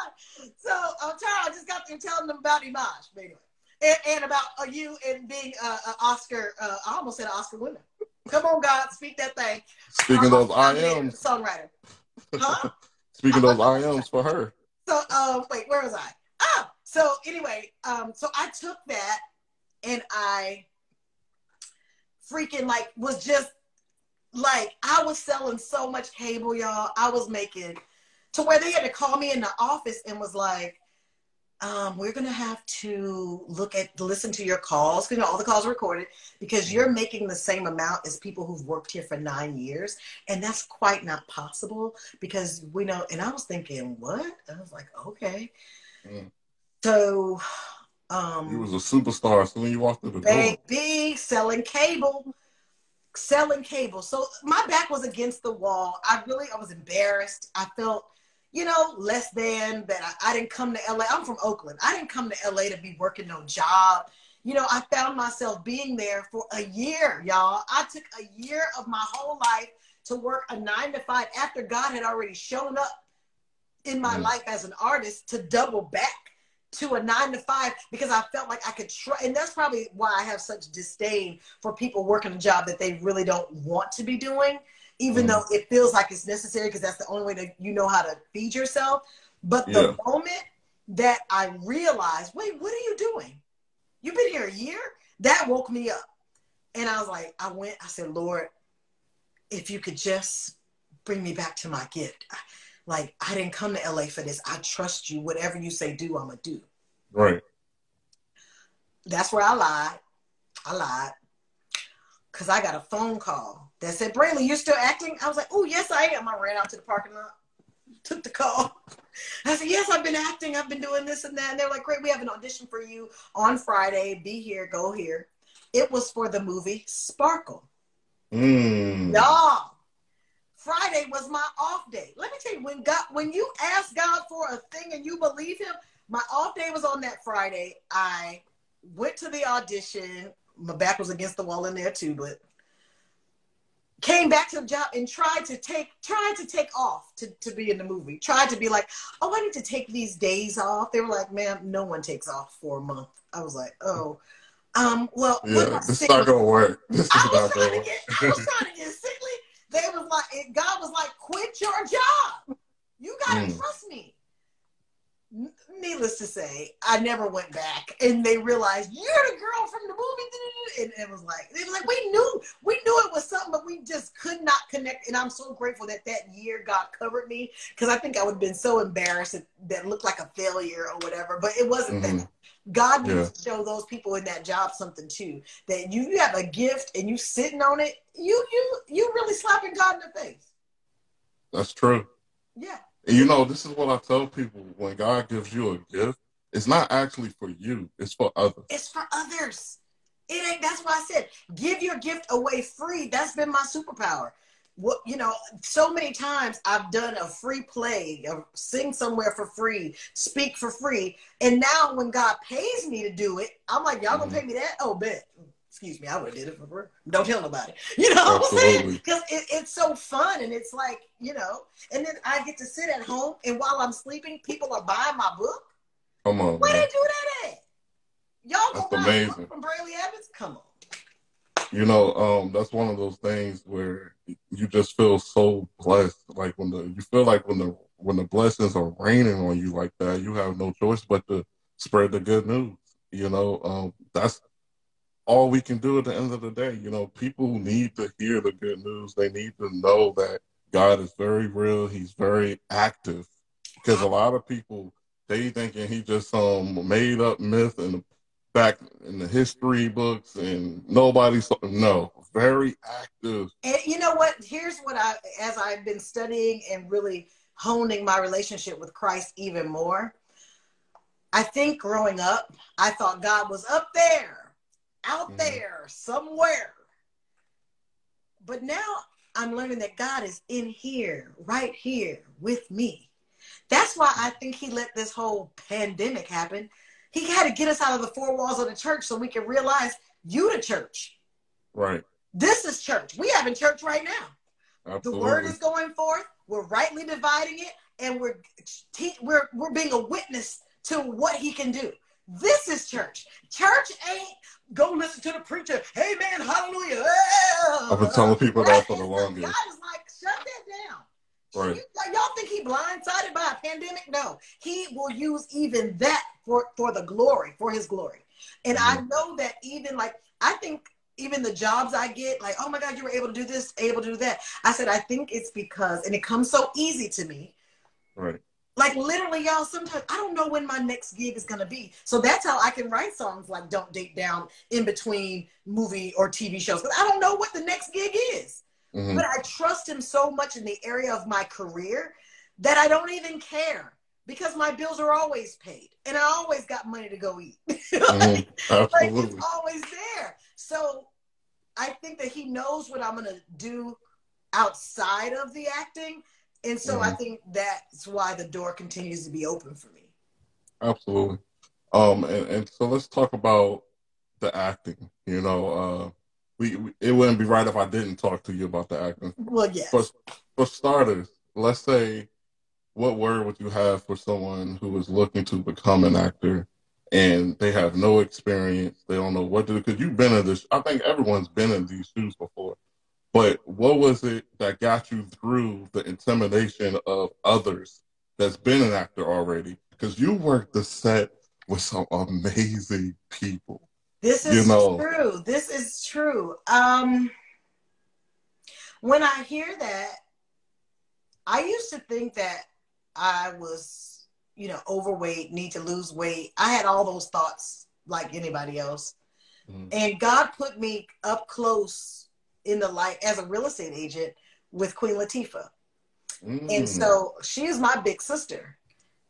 So, uh, Taura, I just got through telling them about Imaj, anyway, and, and about uh, you and being uh, an Oscar. Uh, I almost said Oscar winner. Come on, God, speak that thing. Speaking of those I'm songwriter. Huh? speaking of those IMs for her. So, uh, wait, where was I? Oh, so anyway, um, so I took that and I freaking like was just like I was selling so much cable, y'all. I was making to where they had to call me in the office and was like, um, we're gonna have to look at listen to your calls because you know, all the calls are recorded because you're making the same amount as people who've worked here for nine years, and that's quite not possible because we know. And I was thinking, what? I was like, okay. Mm. So, um, You was a superstar as soon as you walked through the door. baby selling cable selling cable. So my back was against the wall. I really i was embarrassed. I felt you know less than that I, I didn't come to la i'm from oakland. I didn't come to la to be working no job. You know i found myself being there for a year y'all. I took a year of my whole life to work a nine to five after god had already shown up in my Mm. life as an artist to double back to a nine to five because I felt like I could try. And that's probably why I have such disdain for people working a job that they really don't want to be doing, even Mhm. though it feels like it's necessary because that's the only way that you know how to feed yourself. But the Yeah. moment that I realized, wait, what are you doing? You've been here a year? That woke me up. And I was like, I went, I said, Lord, if you could just bring me back to my gift. Like, I didn't come to LA for this. I trust you. Whatever you say do, I'm going to do. Right. That's where I lied. I lied. Because I got a phone call that said, Braylon, you're still acting? I was like, oh, yes, I am. I ran out to the parking lot, took the call. I said, yes, I've been acting. I've been doing this and that. And they're like, great, we have an audition for you on Friday. Be here, go here. It was for the movie Sparkle. Mm. Y'all, Friday was my off day. Let me tell you, when God, when you ask God for a thing and you believe Him, my off day was on that Friday. I went to the audition. My back was against the wall in there too, but came back to the job and tried to take tried to take off to, to be in the movie. Tried to be like, oh, I need to take these days off. They were like, ma'am, no one takes off for a month. I was like, oh, um, well, what Yeah, this is not gonna work. This is I was not gonna work. get, I was trying to get sick. They was like, God was like, quit your job. You gotta Mm. trust me. Needless to say, I never went back, and they realized you're the girl from the movie, and it was like they were like we knew we knew it was something, but we just could not connect. And I'm so grateful that that year God covered me because I think I would have been so embarrassed that, that looked like a failure or whatever. But it wasn't Mhm. that. God Yeah. needs to show those people in that job something too. That you, you have a gift and you sitting on it, you you you really slapping God in the face. That's true. Yeah. And you know, this is what I tell people when God gives you a gift, it's not actually for you, it's for others. It's for others. It ain't. That's why I said give your gift away free. That's been my superpower. What you know, so many times I've done a free play, or sing somewhere for free, speak for free, and now when God pays me to do it, I'm like, y'all gonna pay mm-hmm. me that? Oh, bet. Excuse me, I would have did it for free. Don't tell nobody. You know what I'm saying? Because it, it's so fun and it's like you know, and then I get to sit at home and while I'm sleeping, people are buying my book. Come on, Where man. they do that at? Y'all That's gonna buy a amazing. book from Brely Evans? Come on. You know, um, that's one of those things where you just feel so blessed. Like when the you feel like when the when the blessings are raining on you like that, you have no choice but to spread the good news. You know, um, that's all we can do at the end of the day. You know, people need to hear the good news. They need to know that God is very real. He's very active. Because a lot of people they thinking he just some made up myth and back in the history books and nobody saw no very active And you know what? Here's what I, as I've been studying and really honing my relationship with Christ even more. I think growing up, I thought God was up there, out Mhm. there, somewhere. But now I'm learning that God is in here, right here with me. That's why I think He let this whole pandemic happen. He had to get us out of the four walls of the church so we can realize you the church. right This is church. We have in church right now. The word is going forth. We're rightly dividing it, and we're te- we're we're being a witness to what he can do. This is church. Church ain't go listen to the preacher. Hey man, hallelujah. I've been telling people that for the Right? It's like- longest. God is like, shut that down. Right. Y'all think he blindsided by a pandemic? No, he will use even that for for the glory, for his glory. And I Mm-hmm. know that even like I think even the jobs I get, like, oh my God, you were able to do this, able to do that. I said, I think it's because, and it comes so easy to me. right Like literally, y'all, sometimes I don't know when my next gig is gonna be. So that's how I can write songs like Don't Date Down in between movie or TV shows. Because I don't know what the next gig is. Mhm. But I trust him so much in the area of my career that I don't even care because my bills are always paid and I always got money to go eat. Like absolutely it's always there. So I think that he knows what I'm gonna do outside of the acting. And so I Mhm. think that's why the door continues to be open for me. absolutely um and, and so let's talk about the acting you know uh we, we it wouldn't be right if i didn't talk to you about the acting. Well, yes. for for starters let's say what word would you have for someone who is looking to become an actor and they have no experience they don't know what to do? Because you've been in this i think everyone's been in these shoes before. But what was it that got you through the intimidation of others that's been an actor already? Because you worked the set with some amazing people This You is know. true. This is true. Um, when I hear that, I used to think that I was, you know, overweight, need to lose weight. I had all those thoughts like anybody else. Mhm. And God put me up close in the light as a real estate agent with Queen Latifah. Mm. And so she is my big sister.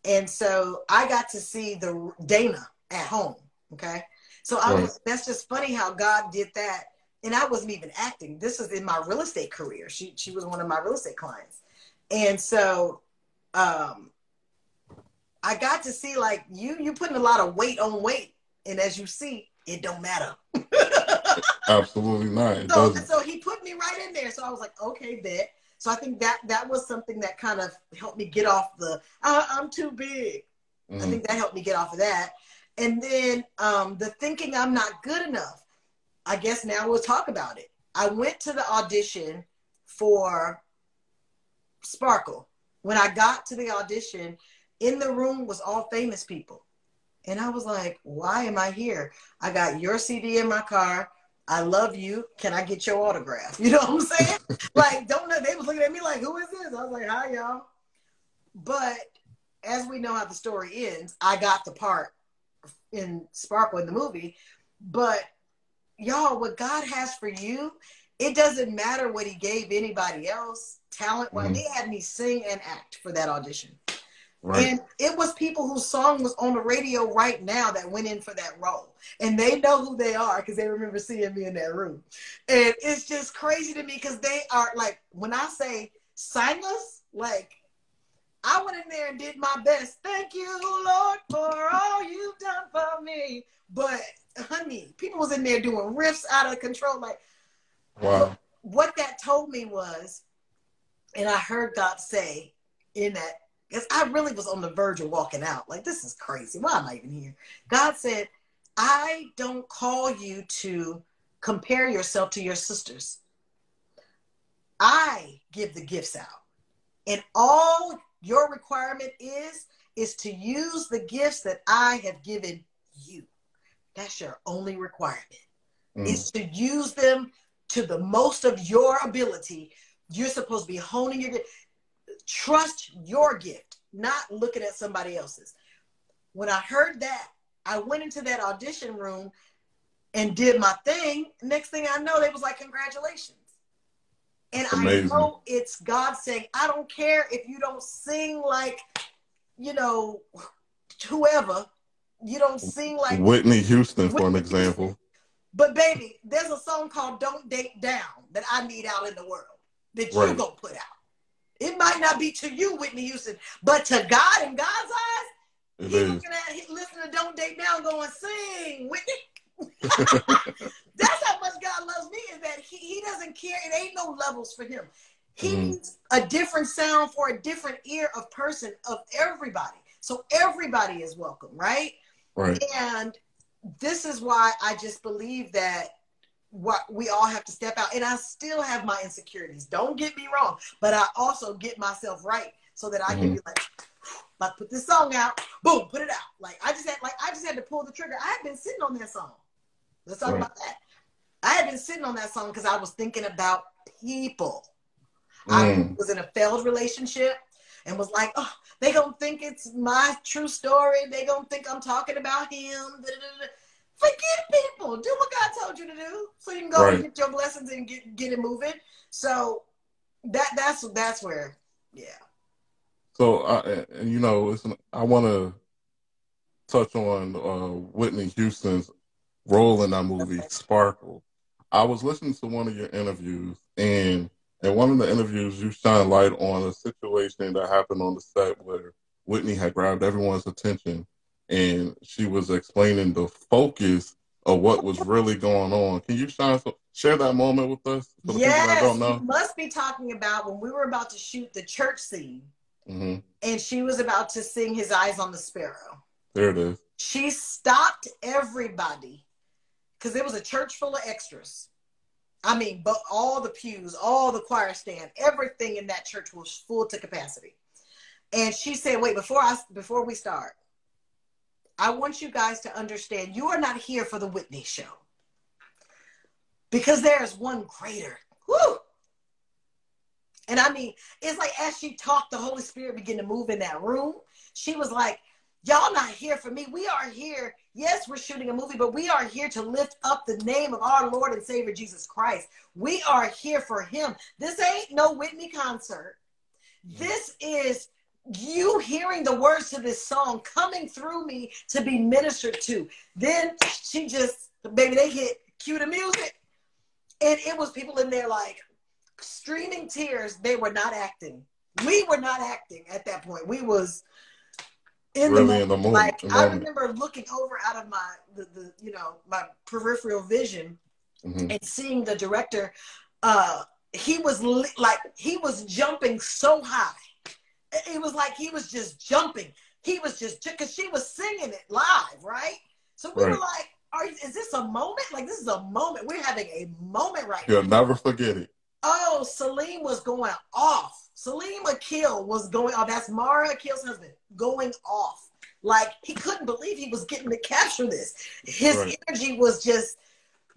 And so I got to see the Dana at home. Okay. So I was that's just funny how God did that. And I wasn't even acting. This is in my real estate career. She she was one of my real estate clients. And so um I got to see like you you putting a lot of weight on weight. And as you see, it don't matter. absolutely not So, so he put me right in there. So I was like, okay, bet. So I think that that was something that kind of helped me get off the uh, I'm too big. I Mhm. think that helped me get off of that. And then um, the thinking I'm not good enough. I guess now we'll talk about it. I went to the audition for Sparkle. When I got to the audition, in the room was all famous people. And I was like, why am I here? I got your CD in my car. I love you. Can I get your autograph? You know what I'm saying? like, don't know. They was looking at me like, who is this? I was like, hi, y'all. But as we know how the story ends, I got the part in Sparkle in the movie. But y'all, what God has for you, it doesn't matter what He gave anybody else talent. Well, mm-hmm. they had me sing and act for that audition. Right. And it was people whose song was on the radio right now that went in for that role. And they know who they are because they remember seeing me in that room. And it's just crazy to me because they are like, when I say singers, like, I went in there and did my best. Thank you, Lord, for all you've done for me. But honey, people was in there doing riffs out of control. Like, wow. What that told me was, and I heard God say in that because I really was on the verge of walking out. Like, this is crazy. Why am I even here? God said, I don't call you to compare yourself to your sisters. I give the gifts out. And all your requirement is, is to use the gifts that I have given you. That's your only requirement. Mm. Is to use them to the most of your ability. You're supposed to be honing your gift. Trust your gift, not looking at somebody else's. When I heard that, I went into that audition room and did my thing. Next thing I know, they was like, Congratulations. And I know it's God saying, I don't care if you don't sing like, you know, whoever. You don't sing like Whitney Houston, for an example. But baby, there's a song called Don't Date Down that I need out in the world that right. you gonna put out. It might not be to you, Whitney Houston, but to God in God's eyes, He's looking at, he listening to Don't Date Down, going, sing, Whitney. That's how much God loves me, is that he, he doesn't care. It ain't no levels for him. He mm-hmm. needs a different sound for a different ear of person, of everybody. So everybody is welcome, right? Right. And this is why I just believe that what we all have to step out and i still have my insecurities don't get me wrong but i also get myself right so that i mm-hmm. can be like like put this song out boom put it out like i just had like i just had to pull the trigger i had been sitting on that song let's talk right. about that i had been sitting on that song because i was thinking about people mm. i was in a failed relationship and was like oh they gonna think it's my true story they gonna think i'm talking about him. Forget people. Do what God told you to do, so you can go right. and get your blessings and get get it moving. So that that's that's where, yeah. So, uh, and you know, I want to touch on uh, Whitney Houston's role in that movie. Sparkle. I was listening to one of your interviews, and in one of the interviews, you shine light on a situation that happened on the set where Whitney had grabbed everyone's attention and she was explaining the focus of what was really going on. Can you shine, share that moment with us? Yes, people that don't know? you must be talking about when we were about to shoot the church scene, mm-hmm. and she was about to sing "His Eyes on the Sparrow." There it is. She stopped everybody because it was a church full of extras. I mean, but all the pews, all the choir stand, everything in that church was full to capacity. And she said, "Wait, before I before we start, I want you guys to understand you are not here for the Whitney show. Because there is one greater. Woo! And I mean, it's like as she talked, the Holy Spirit began to move in that room. She was like, Y'all not here for me. We are here. Yes, we're shooting a movie, but we are here to lift up the name of our Lord and Savior Jesus Christ. We are here for Him. This ain't no Whitney concert. This is you hearing the words to this song coming through me to be ministered to. Then she just, baby, they hit cue the music. And it was people in there like streaming tears. They were not acting. We were not acting at that point. We was in really the moment. In the moment. Like the I remember looking over out of my the, the you know my peripheral vision mm-hmm. and seeing the director. Uh, he was li- like he was jumping so high it was like he was just jumping. He was just because she was singing it live, right? So we right. were like, "Are is this a moment? Like this is a moment. We're having a moment right You'll now." You'll never forget it. Oh, Salim was going off. Salim Akil was going off. That's Mara Akil's husband going off. Like he couldn't believe he was getting to capture this. His Right. energy was just,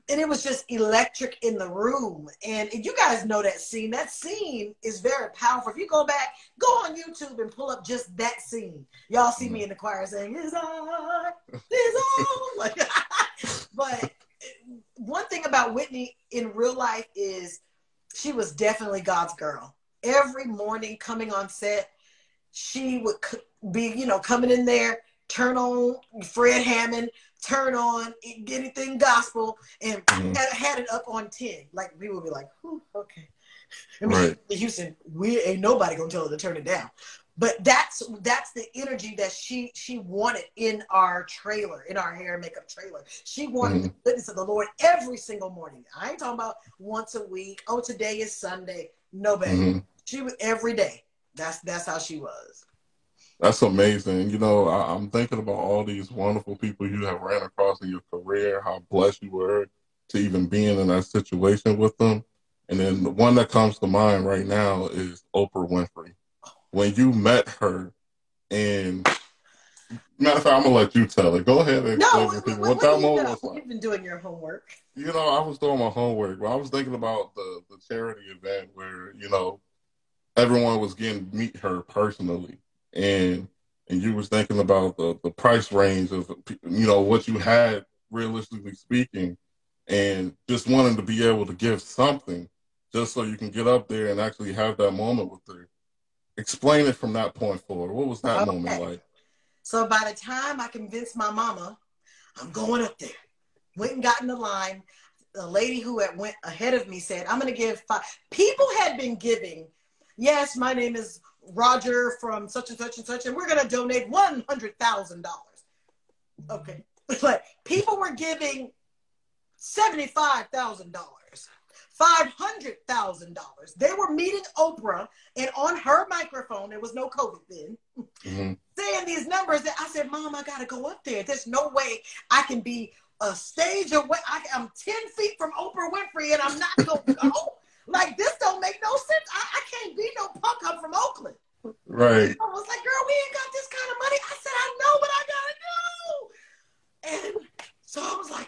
and it was just electric in the room. And you guys know that scene. That scene is very powerful. If you go back, go on YouTube and pull up just that scene. Y'all see me mm-hmm. in the choir saying, "Is I, is I." Like, but eh, one thing about Whitney in real life is she was definitely God's girl. Every morning coming on set, she would be, you know, coming in there, turn on Fred Hammond, turn on anything gospel, and Mhm. had, had it up on 10. Like, we would be like, okay. I mean, Right. in Houston, we ain't nobody gonna tell her to turn it down. But that's that's the energy that she she wanted in our trailer, in our hair and makeup trailer. She wanted the goodness of the Lord every single morning. I ain't talking about once a week. Oh, today is Sunday. No, baby. Mhm. She was every day. That's that's how she was. That's amazing. You know, I, I'm thinking about all these wonderful people you have ran across in your career, how blessed you were to even being in that situation with them. And then the one that comes to mind right now is Oprah Winfrey. When you met her, and matter of fact, I'm gonna let you tell it. Go ahead and No, explain what, to what, what what that moment was like. You've been doing your homework. You know, I was doing my homework, but I was thinking about the the charity event where you know everyone was getting to meet her personally, and and you was thinking about the the price range of you know what you had realistically speaking, and just wanting to be able to give something just so you can get up there and actually have that moment with her. Explain it from that point forward. What was that Okay. moment like? So by the time I convinced my mama, I'm going up there. Went and got in the line. The lady who had went ahead of me said, I'm gonna give five. People had been giving, yes, my name is Roger from such and such and such, and we're gonna donate one hundred thousand dollars. Mm-hmm. Okay. But people were giving seventy-five thousand dollars, five hundred thousand dollars. They were meeting Oprah, and on her microphone, there was no COVID then hmm saying these numbers that I said, Mom, I gotta go up there. There's no way I can be a stage away. I, I'm 10 feet from Oprah Winfrey and I'm not gonna go. Like this don't make no sense. I, I can't be no punk. I'm from Oakland. Right. I was like, girl, we ain't got this kind of money. I said, I know what I gotta do. And so I was like,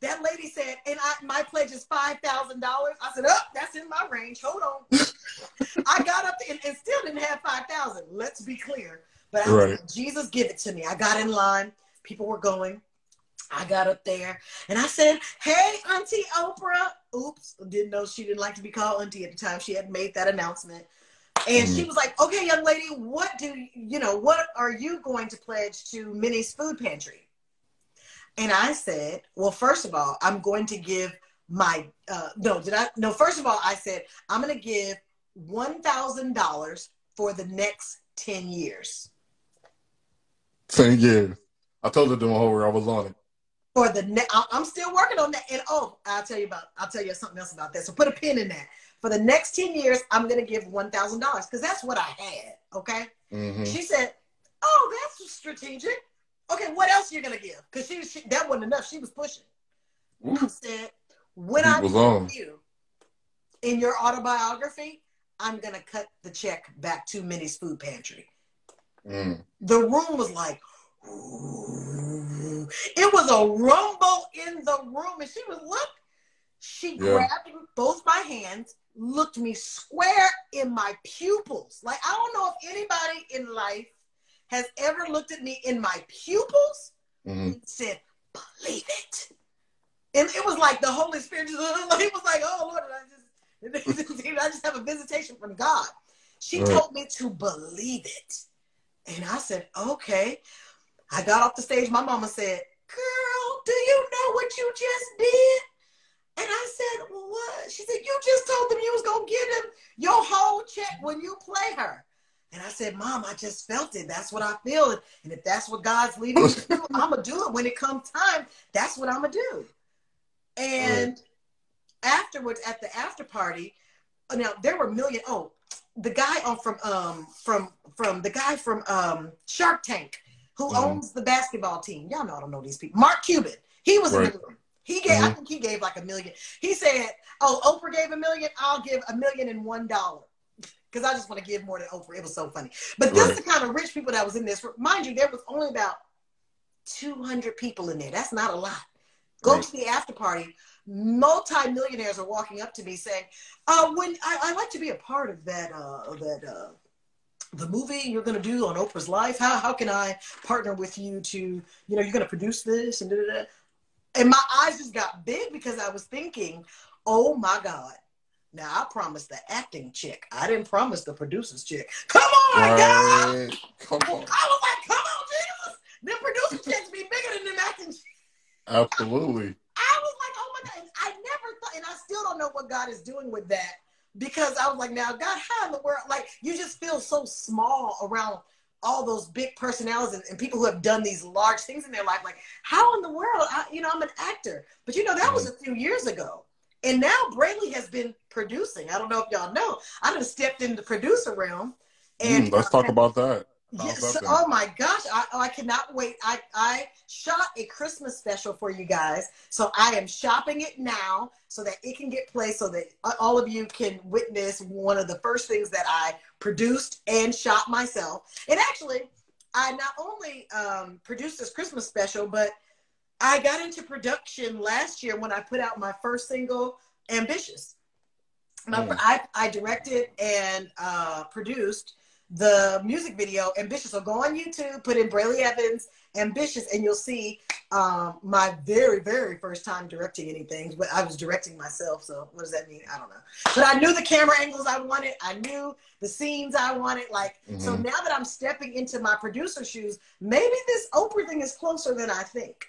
that lady said, and I, my pledge is five thousand dollars. I said, oh, that's in my range. Hold on. I got up and, and still didn't have five thousand. Let's be clear. But I Right. like, Jesus, give it to me. I got in line. People were going. I got up there and I said, Hey, Auntie Oprah. Oops, didn't know she didn't like to be called Auntie at the time. She had made that announcement. And she mm. was like, Okay, young lady, what do you, you know, what are you going to pledge to Minnie's Food Pantry? And I said, Well, first of all, I'm going to give my, uh, no, did I? No, first of all, I said, I'm going to give $1,000 for the next 10 years. Ten years. I told her to do my homework. I was on it. for the next i'm still working on that and oh i'll tell you about i'll tell you something else about that so put a pin in that for the next 10 years i'm going to give $1000 because that's what i had okay hmm she said oh that's strategic okay what else you're to give because she, she that wasn't enough she was pushing i said when He i on. you in your autobiography i'm to cut the check back to minnie's food pantry Mm. the room was like, ooh. it was a rumble in the room. And she was, look, she Yeah. grabbed both my hands, looked me square in my pupils. Like, I don't know if anybody in life has ever looked at me in my pupils hmm and said, believe it. And it was like the Holy Spirit just, it was like, oh, Lord, I just, I just have a visitation from God. She Right. told me to believe it. And I said, okay. I got off the stage. My mama said, girl, do you know what you just did? And I said, well, what? She said, you just told them you was going to give them your whole check when you play her. And I said, Mom, I just felt it. That's what I feel. And if that's what God's leading me to do, I'm going to do it. When it comes time, that's what I'm going to do. And afterwards, at the after party, now there were a million. Oh, the guy on from um from from the guy from um Shark Tank who Mhm. owns the basketball team. Y'all know I don't know these people. Mark Cuban. He was in Right. the room. He gave. I Mhm. think he gave like a million. He said, oh, Oprah gave a million, I'll give a million and one dollar. Because I just want to give more than Oprah. It was so funny. But this Right. is the kind of rich people that was in this. Mind you, there was only about 200 people in there. That's not a lot. Go Right. to the after party. Multi-millionaires are walking up to me saying, uh, when I, I'd like to be a part of that uh, that uh, the movie you're going to do on Oprah's life. How, how can I partner with you to, you know, you're going to produce this and da, da, da. And my eyes just got big because I was thinking, oh my God. Now I promised the acting chick. I didn't promise the producer's chick. Come on, God. Come on. I was like, come on, Jesus. Them producer chicks be bigger than them acting chicks. Absolutely. I was like, oh my God. And I never thought, and I still don't know what God is doing with that because I was like, now, God, how in the world? Like, you just feel so small around all those big personalities and, and people who have done these large things in their life. Like, how in the world? I, you know, I'm an actor, but you know, that was mm-hmm. a few years ago. And now Brely has been producing. I don't know if y'all know. I done stepped in the producer realm. And Mm, let's talk about that. Yes, oh my gosh, I, oh, I cannot wait. I, I shot a Christmas special for you guys. So I am shopping it now so that it can get placed so that all of you can witness one of the first things that I produced and shot myself. And actually, I not only um, produced this Christmas special, but I got into production last year when I put out my first single, Ambitious. My, Mm. I, I directed and uh, produced the music video ambitious so go on youtube put in brely evans ambitious and you'll see um, my very very first time directing anything but i was directing myself so what does that mean i don't know but i knew the camera angles i wanted i knew the scenes i wanted like so Mhm. now that i'm stepping into my producer shoes maybe this oprah thing is closer than i think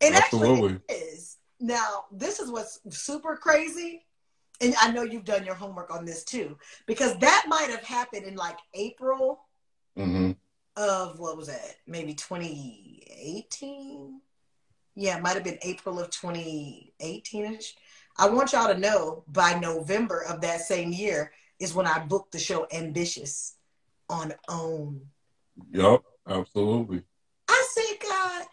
and actually is. now this is what's super crazy and I know you've done your homework on this too, because that might have happened in like April hmm of what was that? Maybe 2018. Yeah, it might have been April of 2018ish. I want y'all to know by November of that same year is when I booked the show Ambitions on OWN. Yep. Absolutely. I said, God,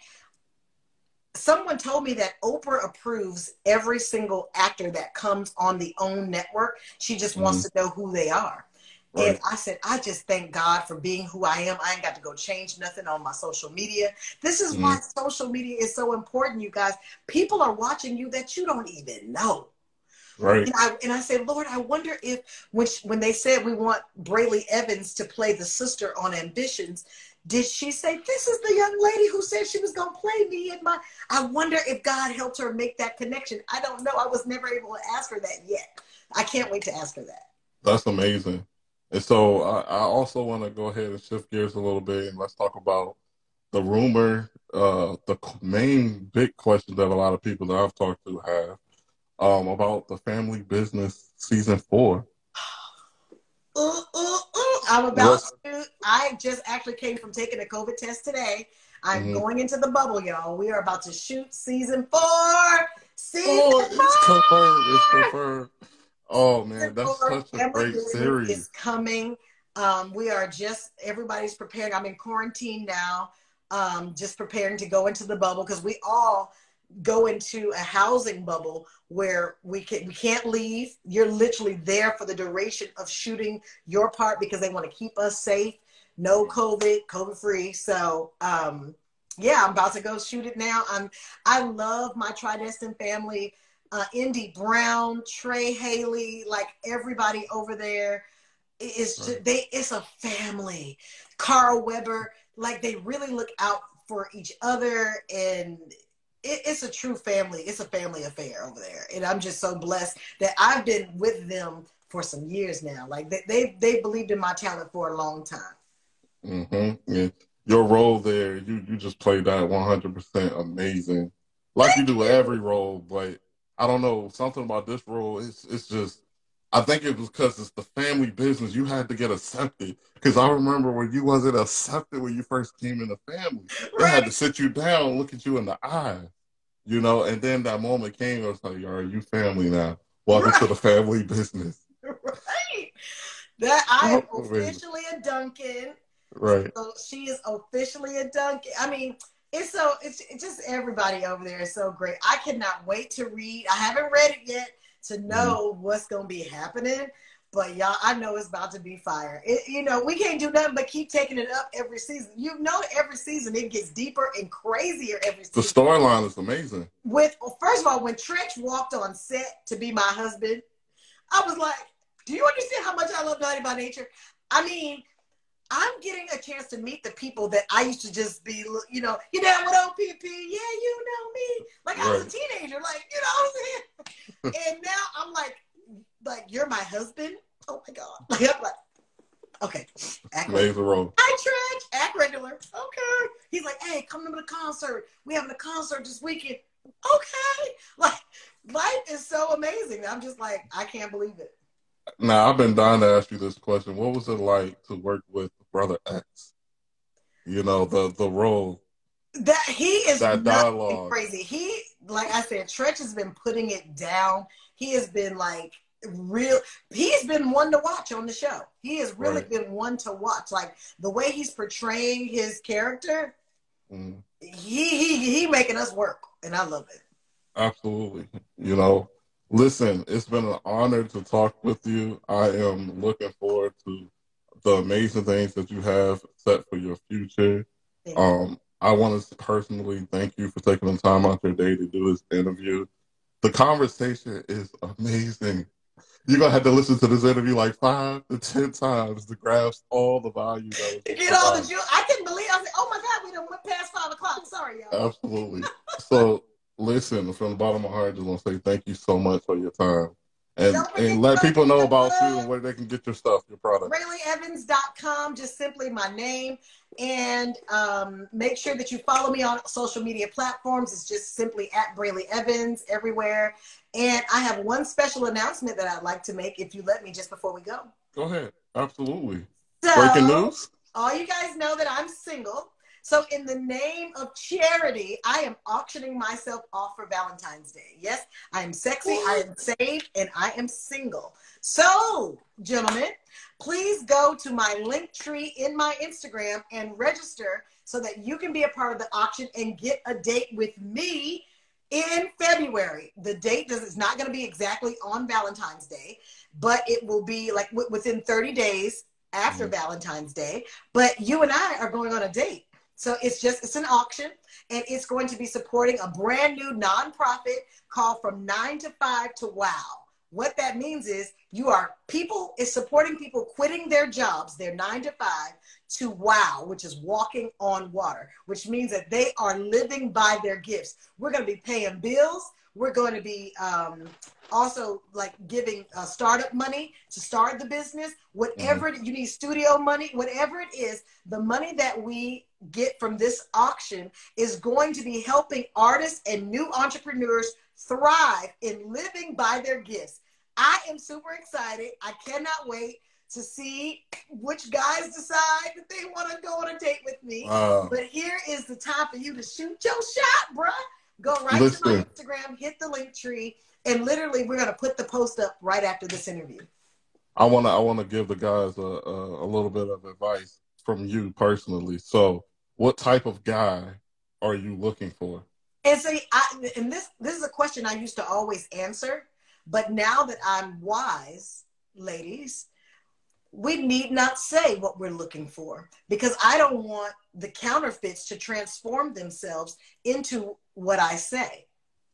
someone told me that Oprah approves every single actor that comes on the OWN network. She just wants mm-hmm. to know who they are. Right. And I said, I just thank God for being who I am. I ain't got to go change nothing on my social media. This is why mm-hmm. social media is so important, you guys. People are watching you that you don't even know. Right. And I, and I said, Lord, I wonder if when, she- when they said we want Brely Evans to play the sister on Ambitions, did she say, This is the young lady who said she was going to play me in my. I wonder if God helped her make that connection. I don't know. I was never able to ask her that yet. I can't wait to ask her that. That's amazing. And so I, I also want to go ahead and shift gears a little bit and let's talk about the rumor, uh, the main big question that a lot of people that I've talked to have um, about the family business season four. Ooh, ooh. I'm about Yes. to. I just actually came from taking a COVID test today. I'm Mhm. going into the bubble, y'all. We are about to shoot season four. Season Oh, it's four. confirmed. It's confirmed. Oh man, that's Four. such a Family great series. is coming. Um, we are just everybody's preparing. I'm in quarantine now. Um, just preparing to go into the bubble because we all go into a housing bubble where we can we can't leave. You're literally there for the duration of shooting your part because they want to keep us safe. No COVID, COVID free. So um, yeah, I'm about to go shoot it now. I'm I love my Tri Destined family. Uh, Indy Brown, Trey Haley, like everybody over there. It- It's just, they. It's a family. Carl Weber, like they really look out for each other, and it, it's a true family. It's a family affair over there, and I'm just so blessed that I've been with them for some years now. Like they they, they believed in my talent for a long time. Mm-hmm. Yeah. Your role there, you you just played that one hundred percent amazing, like you do every role. But I don't know something about this role. It's it's just I think it was because it's the family business. You had to get accepted. Because I remember when you wasn't accepted when you first came in the family. They had to sit you down, look at you in the eye, you know. And then that moment came. It was like, "Are you family now? Welcome to the family business." right. That I am Oh, officially a Duncan. Right. So she is officially a Duncan. I mean, it's so it's, it's just everybody over there is so great. I cannot wait to read. I haven't read it yet to Mm-hmm. know what's gonna be happening. But y'all, I know it's about to be fire. It, you know, we can't do nothing but keep taking it up every season. You know, every season it gets deeper and crazier every season. The storyline is amazing. With well, first of all, when Treach walked on set to be my husband, I was like, "Do you understand how much I love Naughty by Nature?" I mean, I'm getting a chance to meet the people that I used to just be, you know, you know, with OPP, yeah, you know me. Like I was a teenager, like you know what I'm saying. and now I'm like, like you're my husband. Oh my god. Like I'm like, okay, act regular. Hi Treach, act regular. Okay. He's like, hey, come to the concert. We having a concert this weekend. Okay. Like life is so amazing. I'm just like, I can't believe it. Now I've been dying to ask you this question. What was it like to work with Brother X? You know, the the role. That he is That dialogue. crazy. He, like I said, Treach has been putting it down. He has been like real. He's been one to watch on the show. He has really Right. been one to watch. Like the way he's portraying his character, Mm, he he he making us work, and I love it. absolutely. You know, listen, it's been an honor to talk with you. I am looking forward to the amazing things that you have set for your future. You. Um, I want to personally thank you for taking the time out your day to do this interview. The conversation is amazing. You're gonna have to listen to this interview like five to ten times to grasp all the value that was get all the I couldn't believe. I like, oh my god, we done went past five o'clock. Sorry, y'all. Absolutely. So listen, from the bottom of my heart, I just want to say thank you so much for your time. And and let people know about you and where they can get your stuff, your product. BrelyEvans.com, just simply my name. And um, make sure that you follow me on social media platforms. It's just simply at Brely Evans everywhere. And I have one special announcement that I'd like to make if you let me just before we go. Go ahead. Absolutely. So, Breaking news? all you guys know that I'm single. So, in the name of charity, I am auctioning myself off for Valentine's Day. Yes, I am sexy, I am saved, and I am single. So, gentlemen, please go to my link tree in my Instagram and register so that you can be a part of the auction and get a date with me in February. The date does it's not going to be exactly on Valentine's Day, but it will be like w- within 30 days after Mhm. Valentine's Day. But you and I are going on a date. So it's just it's an auction and it's going to be supporting a brand new nonprofit called From 9 to 5 to Wow. What that means is you are people is supporting people quitting their jobs, their 9 to 5 to wow, which is walking on water, which means that they are living by their gifts. We're going to be paying bills. We're going to be um, also like giving uh, startup money to start the business. Whatever you need, studio money, whatever it is, the money that we get from this auction is going to be helping artists and new entrepreneurs thrive in living by their gifts. I am super excited. I cannot wait to see which guys decide that they want to go on a date with me. Wow. But here is the time for you to shoot your shot, bruh. Go right to my Instagram, hit the link tree, and literally we're gonna put the post up right after this interview. I wanna I wanna give the guys a, a, a little bit of advice from you personally. So what type of guy are you looking for? And see, I and this this is a question I used to always answer, but now that I'm wise, ladies, we need not say what we're looking for because I don't want the counterfeits to transform themselves into what I say.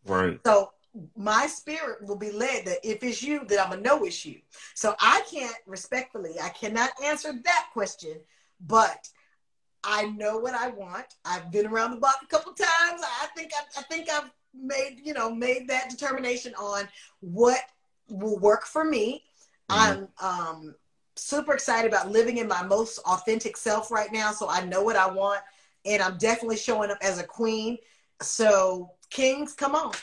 Right. So my spirit will be led that if it's you, that I'm a no issue. So I can't respectfully, I cannot answer that question, but I know what I want. I've been around the block a couple times. I think I, I think I've made you know made that determination on what will work for me. I'm um, super excited about living in my most authentic self right now. So I know what I want, and I'm definitely showing up as a queen. So kings, come on,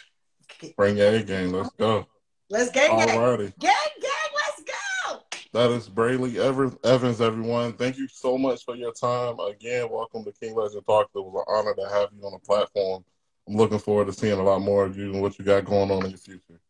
Bring your A game. Let's go. let's gang gang, Alrighty. gang gang, let's go. That is Brely Evans, everyone. Thank you so much for your time. Again, welcome to King Legend Talk. It was an honor to have you on the platform. I'm looking forward to seeing a lot more of you and what you got going on in your future.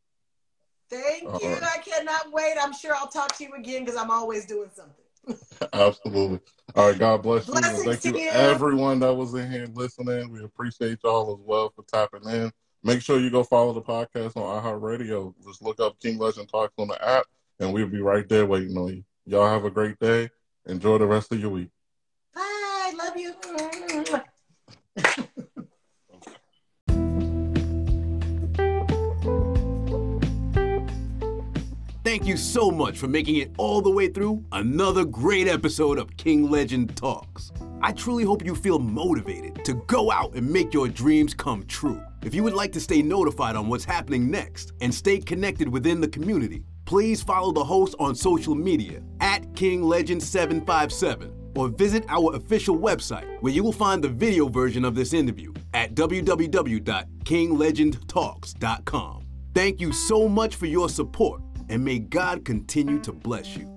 Thank All you. right. I cannot wait. I'm sure I'll talk to you again because I'm always doing something. Absolutely. All right. God bless you. Blessings thank you, you. everyone that was in here listening. We appreciate y'all as well for tapping in. Make sure you go follow the podcast on iHeartRadio. Just look up King Legend Talks on the app, and we'll be right there waiting on you. Y'all have a great day. Enjoy the rest of your week. Bye. Love you. Thank you so much for making it all the way through another great episode of King Legend Talks. I truly hope you feel motivated to go out and make your dreams come true. If you would like to stay notified on what's happening next and stay connected within the community, please follow the host on social media at KingLegend757 or visit our official website where you will find the video version of this interview at www.kinglegendtalks.com. Thank you so much for your support and may God continue to bless you.